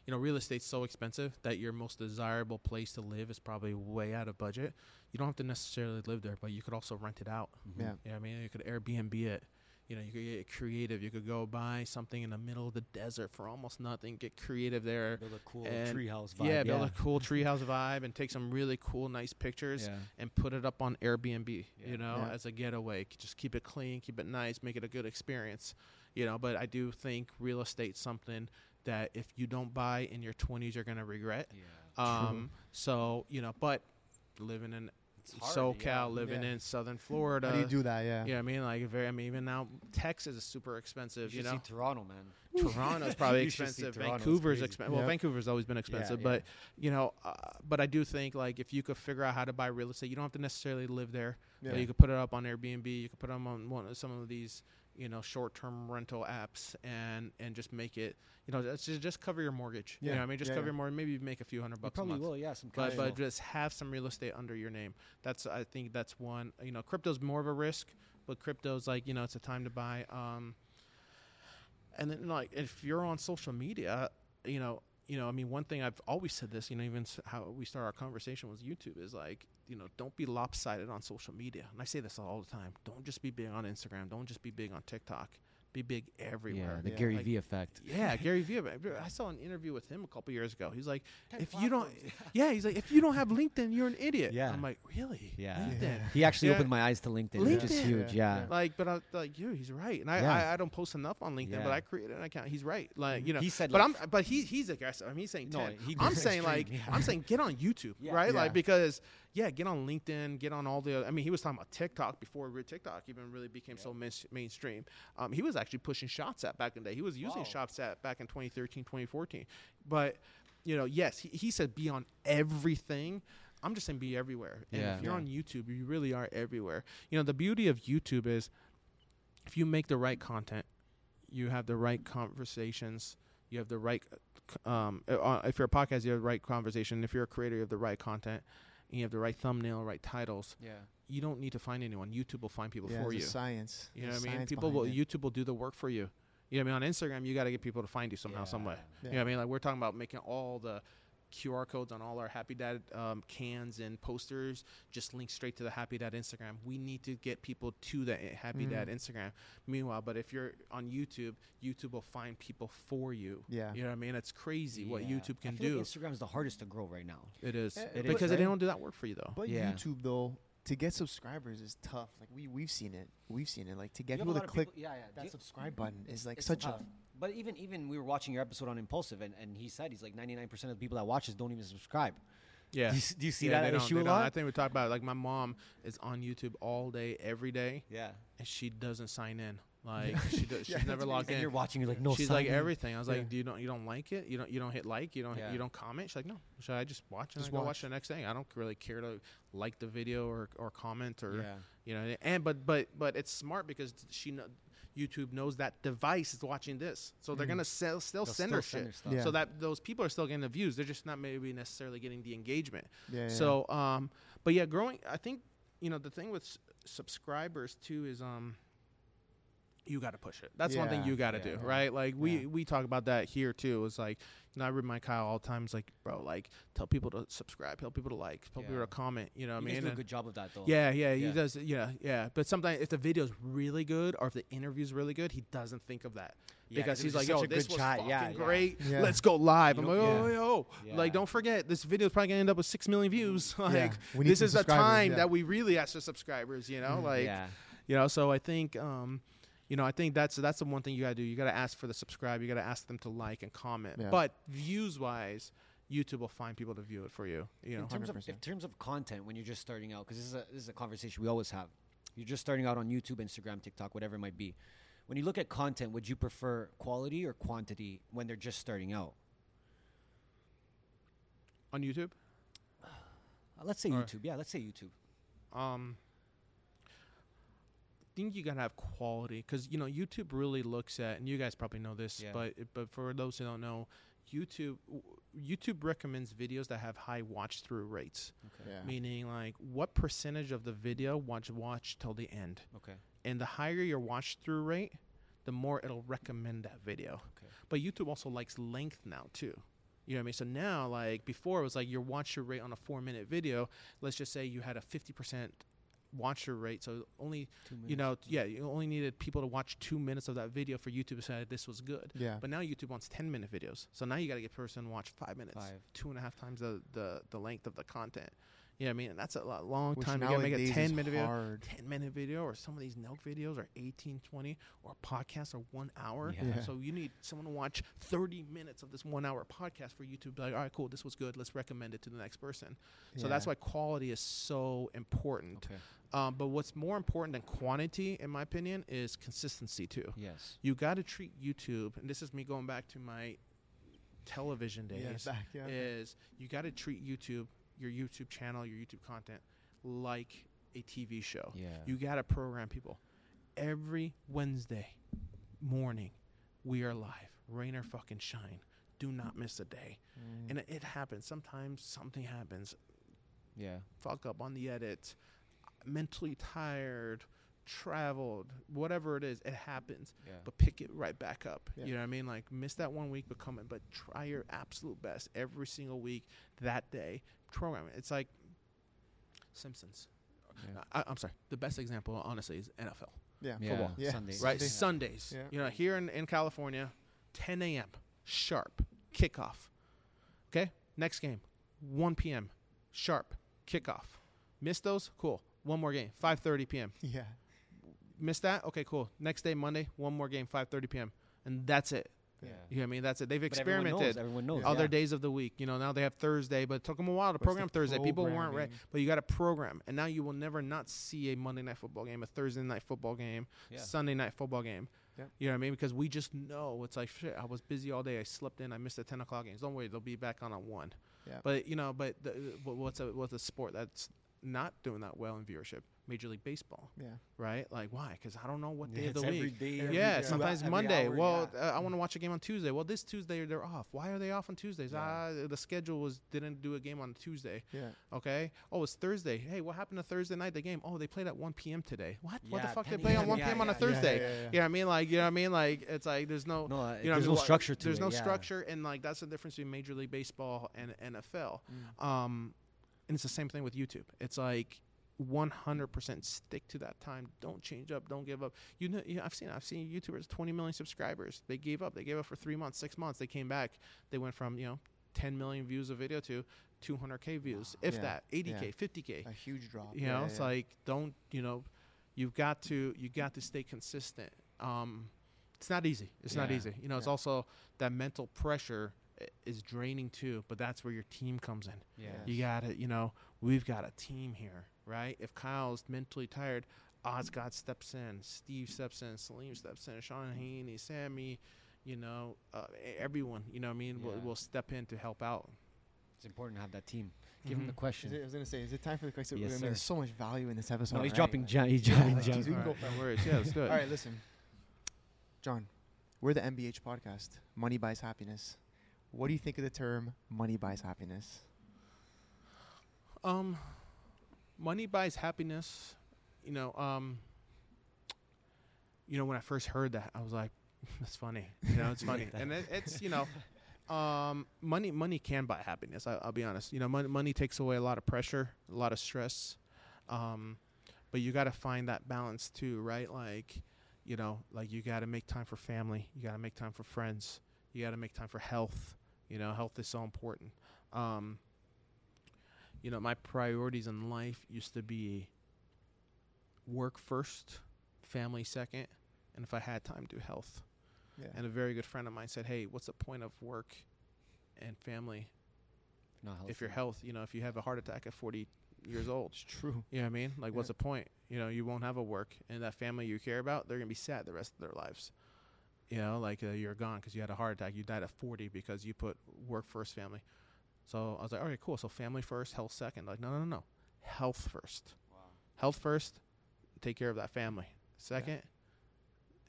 you know real estate's so expensive that your most desirable place to live is probably way out of budget you don't have to necessarily live there but you could also rent it out mm-hmm. Yeah. you know what i mean you could airbnb it you know you could get creative you could go buy something in the middle of the desert for almost nothing get creative there Build a cool treehouse vibe. yeah build a cool *laughs* treehouse vibe and take some really cool nice pictures Yeah. and put it up on Airbnb, Yeah. you know, Yeah. as a getaway. Just keep it clean, keep it nice, make it a good experience, you know. But I do think real estate's something that if you don't buy in your 20s, you're going to regret. Yeah. Um, so, you know, but living in hard, SoCal, yeah. living Yeah. in Southern Florida. How do you do that? Yeah. you Yeah, I mean, like, very. I mean, even now, Texas is super expensive. You You, know, see Toronto, man. Toronto's *laughs* probably You should see expensive. Vancouver's expensive. Well, Yeah. Vancouver's always been expensive, yeah. but you know, uh, but I do think like if you could figure out how to buy real estate, you don't have to necessarily live there. Yeah. You could put it up on Airbnb. You could put them on one of some of these, you know, short-term rental apps, and and just make it, you know, just just cover your mortgage. You Yeah. know, what I mean, just Yeah, cover yeah. your mortgage. Maybe make a few hundred You bucks a probably month will, yeah. Some but but just have some real estate under your name. That's I think that's one. You know, crypto's more of a risk, but crypto's like you know it's a time to buy. Um, and then like if you're on social media, you know. You know, I mean, one thing I've always said this, you know, even how we start our conversation with YouTube is like, you know, don't be lopsided on social media. And I say this all the time. Don't just be big on Instagram. Don't just be big on TikTok. Be big everywhere. yeah, the Yeah. Gary Like, Vee effect. Yeah, *laughs* Gary Vee. I saw an interview with him a couple years ago. He's like, Ten if you don't, platforms, *laughs* yeah, he's like, if you don't have LinkedIn, you're an idiot. Yeah. I'm like, really? Yeah. LinkedIn. *laughs* He actually Yeah. opened my eyes to LinkedIn, which is huge. Yeah. Yeah. Like, but I like you. He's right, and I, Yeah. I, I don't post enough on LinkedIn, Yeah. but I created an account. He's right. Like you know, He said, but like- I'm, but he he's aggressive. I mean, he's saying No, 10. he I'm goes saying like, extreme, yeah. I'm saying get on YouTube, Yeah. right? Yeah. Like because yeah, get on LinkedIn, get on all the. I mean, he was talking about TikTok before re- TikTok even really became so main, mainstream. Um, he was actually pushing Snapchat back in the day. He was using Wow. Snapchat back in 2013, 2014. But you know, yes, he, he said be on everything. I'm just saying be everywhere. And Yeah. if you're Yeah. on YouTube, you really are everywhere. You know, the beauty of YouTube is if you make the right content, you have the right conversations, you have the right. Um, uh, if you're a podcast, you have the right conversation. If you're a creator, you have the right content, and you have the right thumbnail, right titles. Yeah. You don't need to find anyone. YouTube will find people Yeah, for you. science. You know There's what I mean? People will. it. YouTube will do the work for you. You know what I mean? On Instagram, you got to get people to find you somehow, some way. Yeah. You know what I mean? Like we're talking about making all the QR codes on all our Happy Dad um, cans and posters just link straight to the Happy Dad Instagram. We need to get people to the Happy Dad Mm. Instagram. Meanwhile, but if you're on YouTube, YouTube will find people for you. Yeah. You know what I mean? It's crazy what YouTube can I feel do. Like Instagram's the hardest to grow right now. it is It is, because right? they don't do that work for you though. But Yeah. YouTube though, to get subscribers is tough. Like we we've seen it. We've seen it. Like to get people to click people- yeah, yeah. that You- subscribe button is like such tough. a But even even we were watching your episode on Impulsive, and, and he said he's like 99% of the people that watches don't even subscribe. Yeah. Do you do you see Yeah, that issue a lot? I think we talked about it. Like my mom is on YouTube all day, every day. Yeah. and she doesn't sign in. Like *laughs* she does, she's Yeah, never logged in. you're watching, you're like, no. she's sign like in. everything. I was Yeah. like, do you don't you don't like it? You don't you don't hit like. You don't you don't comment. She's like, no. Should I just watch and Just watch. watch. the next thing? I don't really care to like the video or, or comment or Yeah. you know. And but but but it's smart because she know, YouTube knows that device is watching this, so they're gonna sell, still They'll send still her send shit. stuff. Yeah. So that those people are still getting the views. They're just not maybe necessarily getting the engagement. Yeah, yeah. So um, but yeah, growing. I think you know the thing with s- subscribers too is um you got to push it. That's one thing you got to yeah, do, yeah. right? Like we Yeah. we talk about that here too. It's like you know, I remind Kyle all the time. It's like, bro, like tell people to subscribe, tell people to like, tell people to comment. You know, what You I guys mean, do a good job of that, though. yeah, yeah, he Yeah. does. Yeah, yeah. But sometimes if the video's really good or if the interview's really good, he doesn't think of that Yeah, because 'cause he's like, "Yo, this good was chat. fucking Yeah, yeah. great. Yeah. Let's go live." I'm like, "Oh, yo, Yeah. like don't forget this video is probably gonna end up with six million views. *laughs* like this is the subscribers, time yeah. that we really ask for subscribers. You know, like you know. So I think, um, you know, I think that's that's the one thing you gotta do. You gotta ask for the subscribe. You gotta ask them to like and comment. Yeah. But views wise, YouTube will find people to view it for you. You know, in terms of 100%. in terms of content when you're just starting out because this is a this is a conversation we always have you're just starting out on youtube instagram tiktok whatever it might be when you look at content would you prefer quality or quantity when they're just starting out on YouTube. Uh, let's say Or- youtube yeah let's say youtube um I think you gotta have quality because you know YouTube really looks at, and you guys probably know this, yeah. but but for those who don't know, YouTube YouTube recommends videos that have high watch through rates. Okay. Yeah. Meaning like what percentage of the video watch watch till the end. Okay. And the higher your watch through rate, the more it'll recommend that video. Okay. But YouTube also likes length now too. You know what I mean? So now, like before, it was like your watch your rate on a four minute video. Let's just say you had a 50% watcher rate. So only you know yeah you only needed people to watch two minutes of that video for YouTube to say this was good. Yeah. But now YouTube wants ten minute videos. So now you got to get person to watch five minutes, five. two and a half times the, the the length of the content. You know what I mean? And that's a long Which time. You gotta make a 10 minute hard. video. 10 minute video, or some of these Nelk videos are 18, 20, or podcasts are one hour. Yeah. Yeah. So you need someone to watch 30 minutes of this one hour podcast for YouTube. Like, all right, cool, this was good. Let's recommend it to the next person. Yeah. So that's why quality is so important. Okay. Um, but what's more important than quantity, in my opinion, is consistency too. yes You got to treat YouTube, and this is me going back to my television Yeah, days. back, yeah. Is you got to treat YouTube, your YouTube channel, your YouTube content, like a TV show. Yeah. You got to program people. Every Wednesday morning, we are live, rain or fucking shine. Do not miss a day. Mm. And it, it happens. Sometimes something happens yeah fuck up on the edit, mentally tired, traveled, whatever it is, it happens. Yeah. But pick it right back up. Yeah. You know what I mean? Like miss that one week, but come in. But try your absolute best every single week that day. Program it. It's like Simpsons. Yeah. I, I'm sorry. The best example, honestly, is NFL. Yeah. Yeah, Football. Yeah. Sundays. Right? Yeah. Sundays. Yeah. You know, here in, in California, 10 a.m. sharp kickoff. Okay? Next game, 1 p.m. sharp kickoff. Miss those? Cool. One more game, 5:30 p.m. *laughs* Yeah. Miss that? Okay, cool. Next day, Monday, one more game, 5:30 p.m. And that's it. yeah You know what I mean? That's it. They've But everyone knows, experimented everyone knows other yeah. days of the week. You know, now they have Thursday, but it took them a while to What's program Thursday. People weren't ready, but you got to program, and now you will never not see a Monday night football game, a Thursday night football game, Yeah. Sunday night football game. Yeah. You know what I mean? Because we just know it's like shit. I was busy all day. I slept in. I missed the ten o'clock games. Don't worry, they'll be back on at one. Yeah. But you know, but the, what's a what's a sport that's not doing that well in viewership? Major League Baseball, yeah. right? Like why? Because I don't know what day Yeah, of the it's week. day, every yeah, day. sometimes Every Monday. hour, well, yeah. uh, I want to watch a game on Tuesday. Well, this Tuesday they're off. Why are they off on Tuesdays? Yeah. Ah, the schedule was didn't do a game on Tuesday. Yeah. Okay. Oh, it's Thursday. Hey, what happened to Thursday night? The game. Oh, they played at 1 p.m. today. What? what the Yeah, fuck? They 10 play on 1 Yeah, p.m. on a. Thursday. Yeah, yeah, yeah. You know what I mean? Like, you know what I mean? Like, it's like there's no. No, uh, you know what I there's mean? no structure to There's it, no yeah. structure, and like that's the difference between Major League Baseball and NFL. Mm. Um, and it's the same thing with YouTube. It's like 100% stick to that time. Don't change up. Don't give up. You know, yeah, I've seen I've seen YouTubers 20 million subscribers. They gave up. They gave up for three months, six months. They came back. They went from you know 10 million views of video to 200k views, if Yeah, that, 80k, yeah. 50k. A huge drop. You know, yeah, it's like don't you know, you've got to you got to stay consistent. Um, it's not easy. It's not easy. You know, it's also that mental pressure is draining too. But that's where your team comes in. Yeah. You got to, you know, we've got a team here, right? If Kyle's mentally tired, Osgod steps in, Steve steps in, Salim steps in, Sean Haney, Sammy, you know, uh, everyone, you know what I mean, will, Yeah. will step in to help out. It's important to have that team. Give him Mhm. the Is question. it, I was gonna say, is it time for the question? Yes, I sir. there's so much value in this episode. No, he's right? dropping gem. He's dropping like, gems. geez, can go right, no worries. Yeah, let's do it. All right, listen, John, we're the MBH podcast. Money buys happiness. What do you think of the term "money buys happiness"? Um, money buys happiness. You know, um, you know, when I first heard that, I was like, *laughs* "That's funny." You know, it's *laughs* funny, and it, it's you know, um, money money can buy happiness. I, I'll be honest. You know, money money takes away a lot of pressure, a lot of stress, um, but you got to find that balance too, right? Like, you know, like you got to make time for family. You got to make time for friends. You got to make time for health. You know, health is so important. Um, you know, my priorities in life used to be work first, family second, and if I had time, do health. Yeah. And a very good friend of mine said, "Hey, what's the point of work and family Not if your health, you know, if you have a heart attack at 40 years *laughs* old, it's true. you know what I mean? Like, what's the point? You know, you won't have a work, and that family you care about, they're gonna be sad the rest of their lives. You know, like uh, you're gone because you had a heart attack. You died at 40 because you put work first, family. So I was like, all right, cool. So family first, health second. Like, no, no, no, no. Health first. Health first. Take care of that family. Second,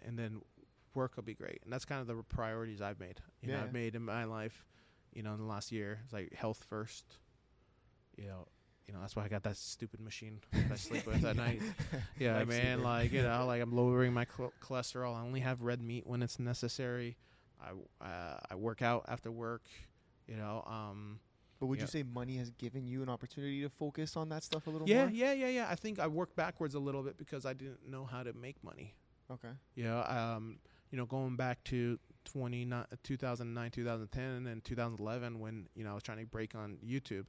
and then work will be great. And that's kind of the priorities I've made. You know, Yeah. I've made in my life. You know, in the last year, it's like health first. You know, you know that's why I got that stupid machine *laughs* that I sleep with at night. *laughs* Yeah, Life man. saver. Like you know, like I'm lowering my chol- cholesterol. I only have red meat when it's necessary. I uh, I work out after work. You know, um, But would Yeah. you say money has given you an opportunity to focus on that stuff a little yeah, more? yeah, yeah, yeah. I think I worked backwards a little bit because I didn't know how to make money. Okay. Yeah. um, you know, going back to 29 2009, 2010, and 2011 when you know I was trying to break on YouTube,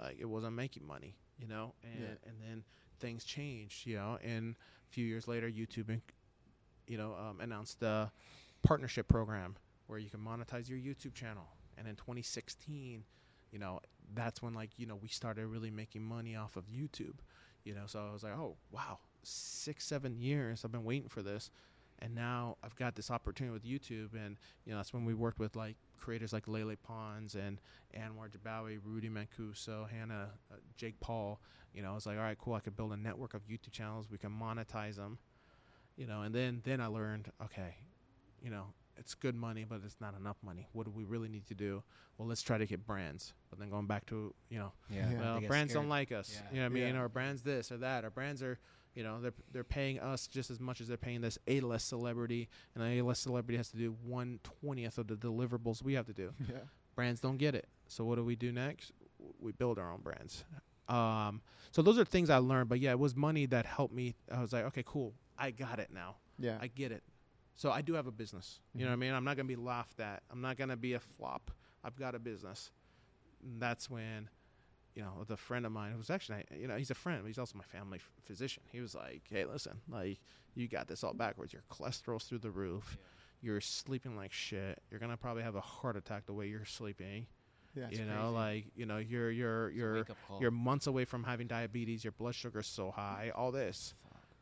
like it wasn't making money. You know, and Yeah. and then things changed. You know, and a few years later, YouTube, you know, um, announced a partnership program where you can monetize your YouTube channel. And in 2016, you know, that's when like you know we started really making money off of YouTube. You know, so I was like, oh wow, six seven years I've been waiting for this, and now I've got this opportunity with YouTube, and you know that's when we worked with like creators like Lele Pons and Anwar Jabawi, Rudy Mancuso, Hannah, uh, Jake Paul. You know, I was like, all right, cool. I could build a network of YouTube channels. We can monetize them. You know, and then then I learned, okay, you know, it's good money, but it's not enough money. What do we really need to do? Well, let's try to get brands. But then going back to you know, Yeah. Yeah. well, brands scared. don't like us. Yeah. You know what I mean? Yeah. Or brands this or that. Or brands are, you know, they're they're paying us just as much as they're paying this A-list celebrity, and an A-list celebrity has to do one twentieth of the deliverables we have to do. *laughs* Yeah. brands don't get it. So what do we do next? We build our own brands. Um, so those are things I learned. But yeah, it was money that helped me. I was like, okay, cool. I got it now. Yeah. I get it. So I do have a business. You know what I mean? I'm not gonna be laughed at. I'm not gonna be a flop. I've got a business. And that's when, you know, with a friend of mine who's actually, you know, he's a friend, but he's also my family f- physician. He was like, "Hey, listen, like you got this all backwards. Your cholesterol's through the roof. You're sleeping like shit. You're gonna probably have a heart attack the way you're sleeping. yeah. you know, crazy. like you know, you're you're you're you're months away from having diabetes. Your blood sugar's so high. All this.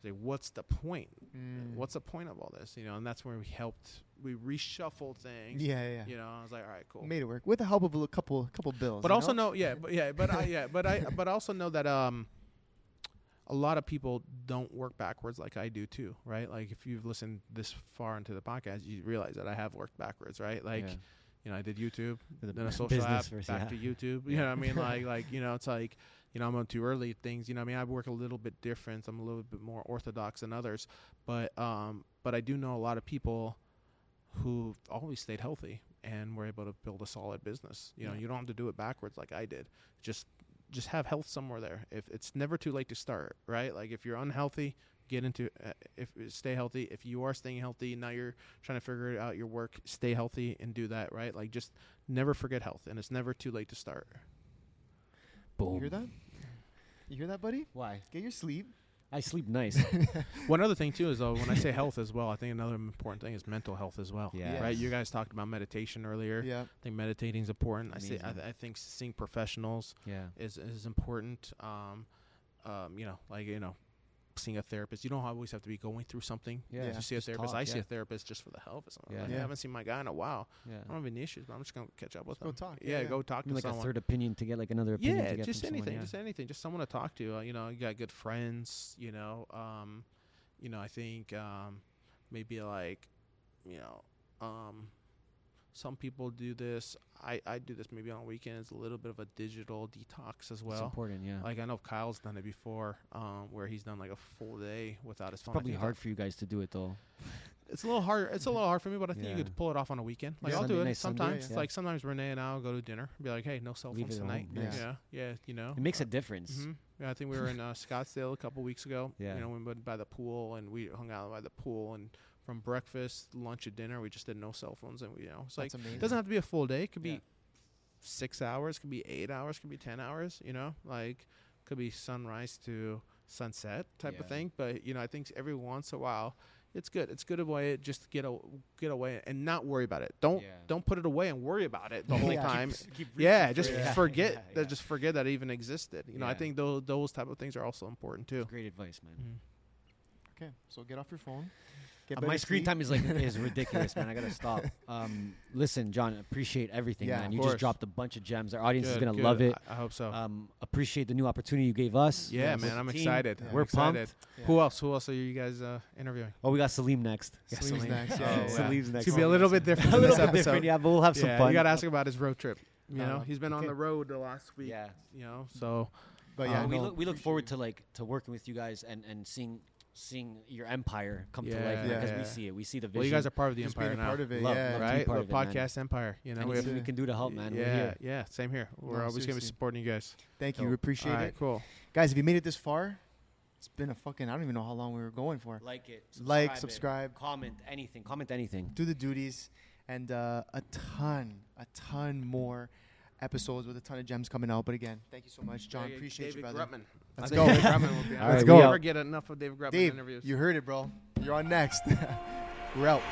Say, what's the point? Mm. What's the point of all this? You know, and that's where we helped. We reshuffled things. Yeah, yeah. You know, I was like, all right, cool. Made it work with the help of a couple couple bills. but also know? know, yeah, but yeah, but I, yeah, but I, *laughs* but I also know that um, a lot of people don't work backwards like I do too, right? Like if you've listened this far into the podcast, you realize that I have worked backwards, right? Like, Yeah. you know, I did YouTube, The then a *laughs* social app, back yeah. to YouTube. You know what I mean? *laughs* Like, like you know, it's like, you know, I'm on too early things. You know, what I mean, I work a little bit different. I'm a little bit more orthodox than others, but um, but I do know a lot of people who always stayed healthy and were able to build a solid business. You know, Yeah. you don't have to do it backwards like I did. Just just have health somewhere there. If it's never too late to start, right? Like if you're unhealthy, get into uh, if stay healthy. If you are staying healthy, now you're trying to figure out your work, stay healthy and do that, right? Like just never forget health and it's never too late to start. Boom. You hear that? You hear that, buddy? Why? Get your sleep. I sleep nice. *laughs* One other thing too is though when I say health as well, I think another important thing is mental health as well. Yeah. Right. You guys talked about meditation earlier. Yeah. I think meditating is important. I say I, Amazing. I think seeing professionals yeah. is is important. Um, um, you know, like you know, seeing a therapist. You don't always have to be going through something. Yeah. to see a therapist. talk, I see a therapist just for the hell of it. Yeah. Like, Yeah. I haven't seen my guy in a while. Yeah. I don't have any issues, but I'm just gonna catch up with Just go talk. Yeah, Yeah, yeah. go talk to like someone. a third opinion to get like another opinion. yeah, to get just anything, someone, yeah. just anything, just someone to talk to. Uh, you know, you got good friends. You know, um, you know, I think um, maybe like, you know, um, some people do this. I I do this maybe on weekends. A little bit of a digital detox as It's well. important. Yeah. Like I know Kyle's done it before, um, where he's done like a full day without his it's phone. Probably hard for you guys to do it though. *laughs* It's a little hard. It's a little hard for me, but I think Yeah. you could pull it off on a weekend. Like Yeah. I'll Sunday do it night, Sunday, sometimes. yeah. Like sometimes Renee and I'll go to dinner. And Be like, hey, no cell phones tonight. yeah. Yeah, you know. It makes a difference. hmm Yeah, I think we were in uh, Scottsdale a couple weeks ago. Yeah. You know, we went by the pool and we hung out by the pool and from breakfast, lunch, and dinner, we just did no cell phones and we, you know, it's like amazing. it doesn't have to be a full day. It could be Yeah. six hours, could be eight hours, could be ten hours. You know, like could be sunrise to sunset type of thing. But you know, I think every once in a while, it's good. It's good away just to get a, get away and not worry about it. Don't Yeah. don't put it away and worry about it the whole Yeah. time. Keep- keep yeah, just. *laughs* Yeah. forget Yeah, that. Just forget that it even existed. You know, I think those those type of things are also important too. Great advice, man. Mm. Okay, so get off your phone. Get Uh, my screen sleep. time is like is *laughs* ridiculous, man. I gotta stop. Um, listen, John, appreciate everything, Yeah, man. You course. just dropped a bunch of gems. Our audience is gonna good. love it. I, I hope so. Um, appreciate the new opportunity you gave us. yeah, with man, I'm team. excited. Yeah. We're excited. pumped. Yeah. Who else? Who else are you guys uh, interviewing? Oh, we got Salim next. Yeah, Salim's Salim. next, Oh, *laughs* yeah, yeah, wow. Salim's next. It's gonna be a little bit different *laughs* a little this bit episode. different, yeah, but we'll have some yeah, fun. you gotta ask about his road trip. You know, Uh, he's been on the road the last week. Yeah. You know, so But yeah, Uh, we look we look forward to like to working with you guys and and seeing seeing your empire come to Yeah, life yeah, because yeah. we see it. We see the vision. well, you guys are part of the just empire being now, part of it. Love- yeah, love right? part the of it, man. podcast empire. You know, we have, we can do to help, man. yeah, We're here. yeah, same here. We're No, always gonna be supporting you guys. Thank you. Dope. We appreciate All right, it, cool. guys. If you made it this far, it's been a fucking. I don't even know how long we were going for. Like it. Like, it, subscribe. comment anything. Comment anything. do the duties, and uh, a ton, a ton more episodes with a ton of gems coming out. But again, thank you so much, John. Yeah, appreciate David you, brother. Grutman. Let's go. think *laughs* David Grutman will be on. All right, Let's we go. out. Never get enough of David Grutman Dave, interviews. you heard it, bro. You're on next. *laughs* We're out.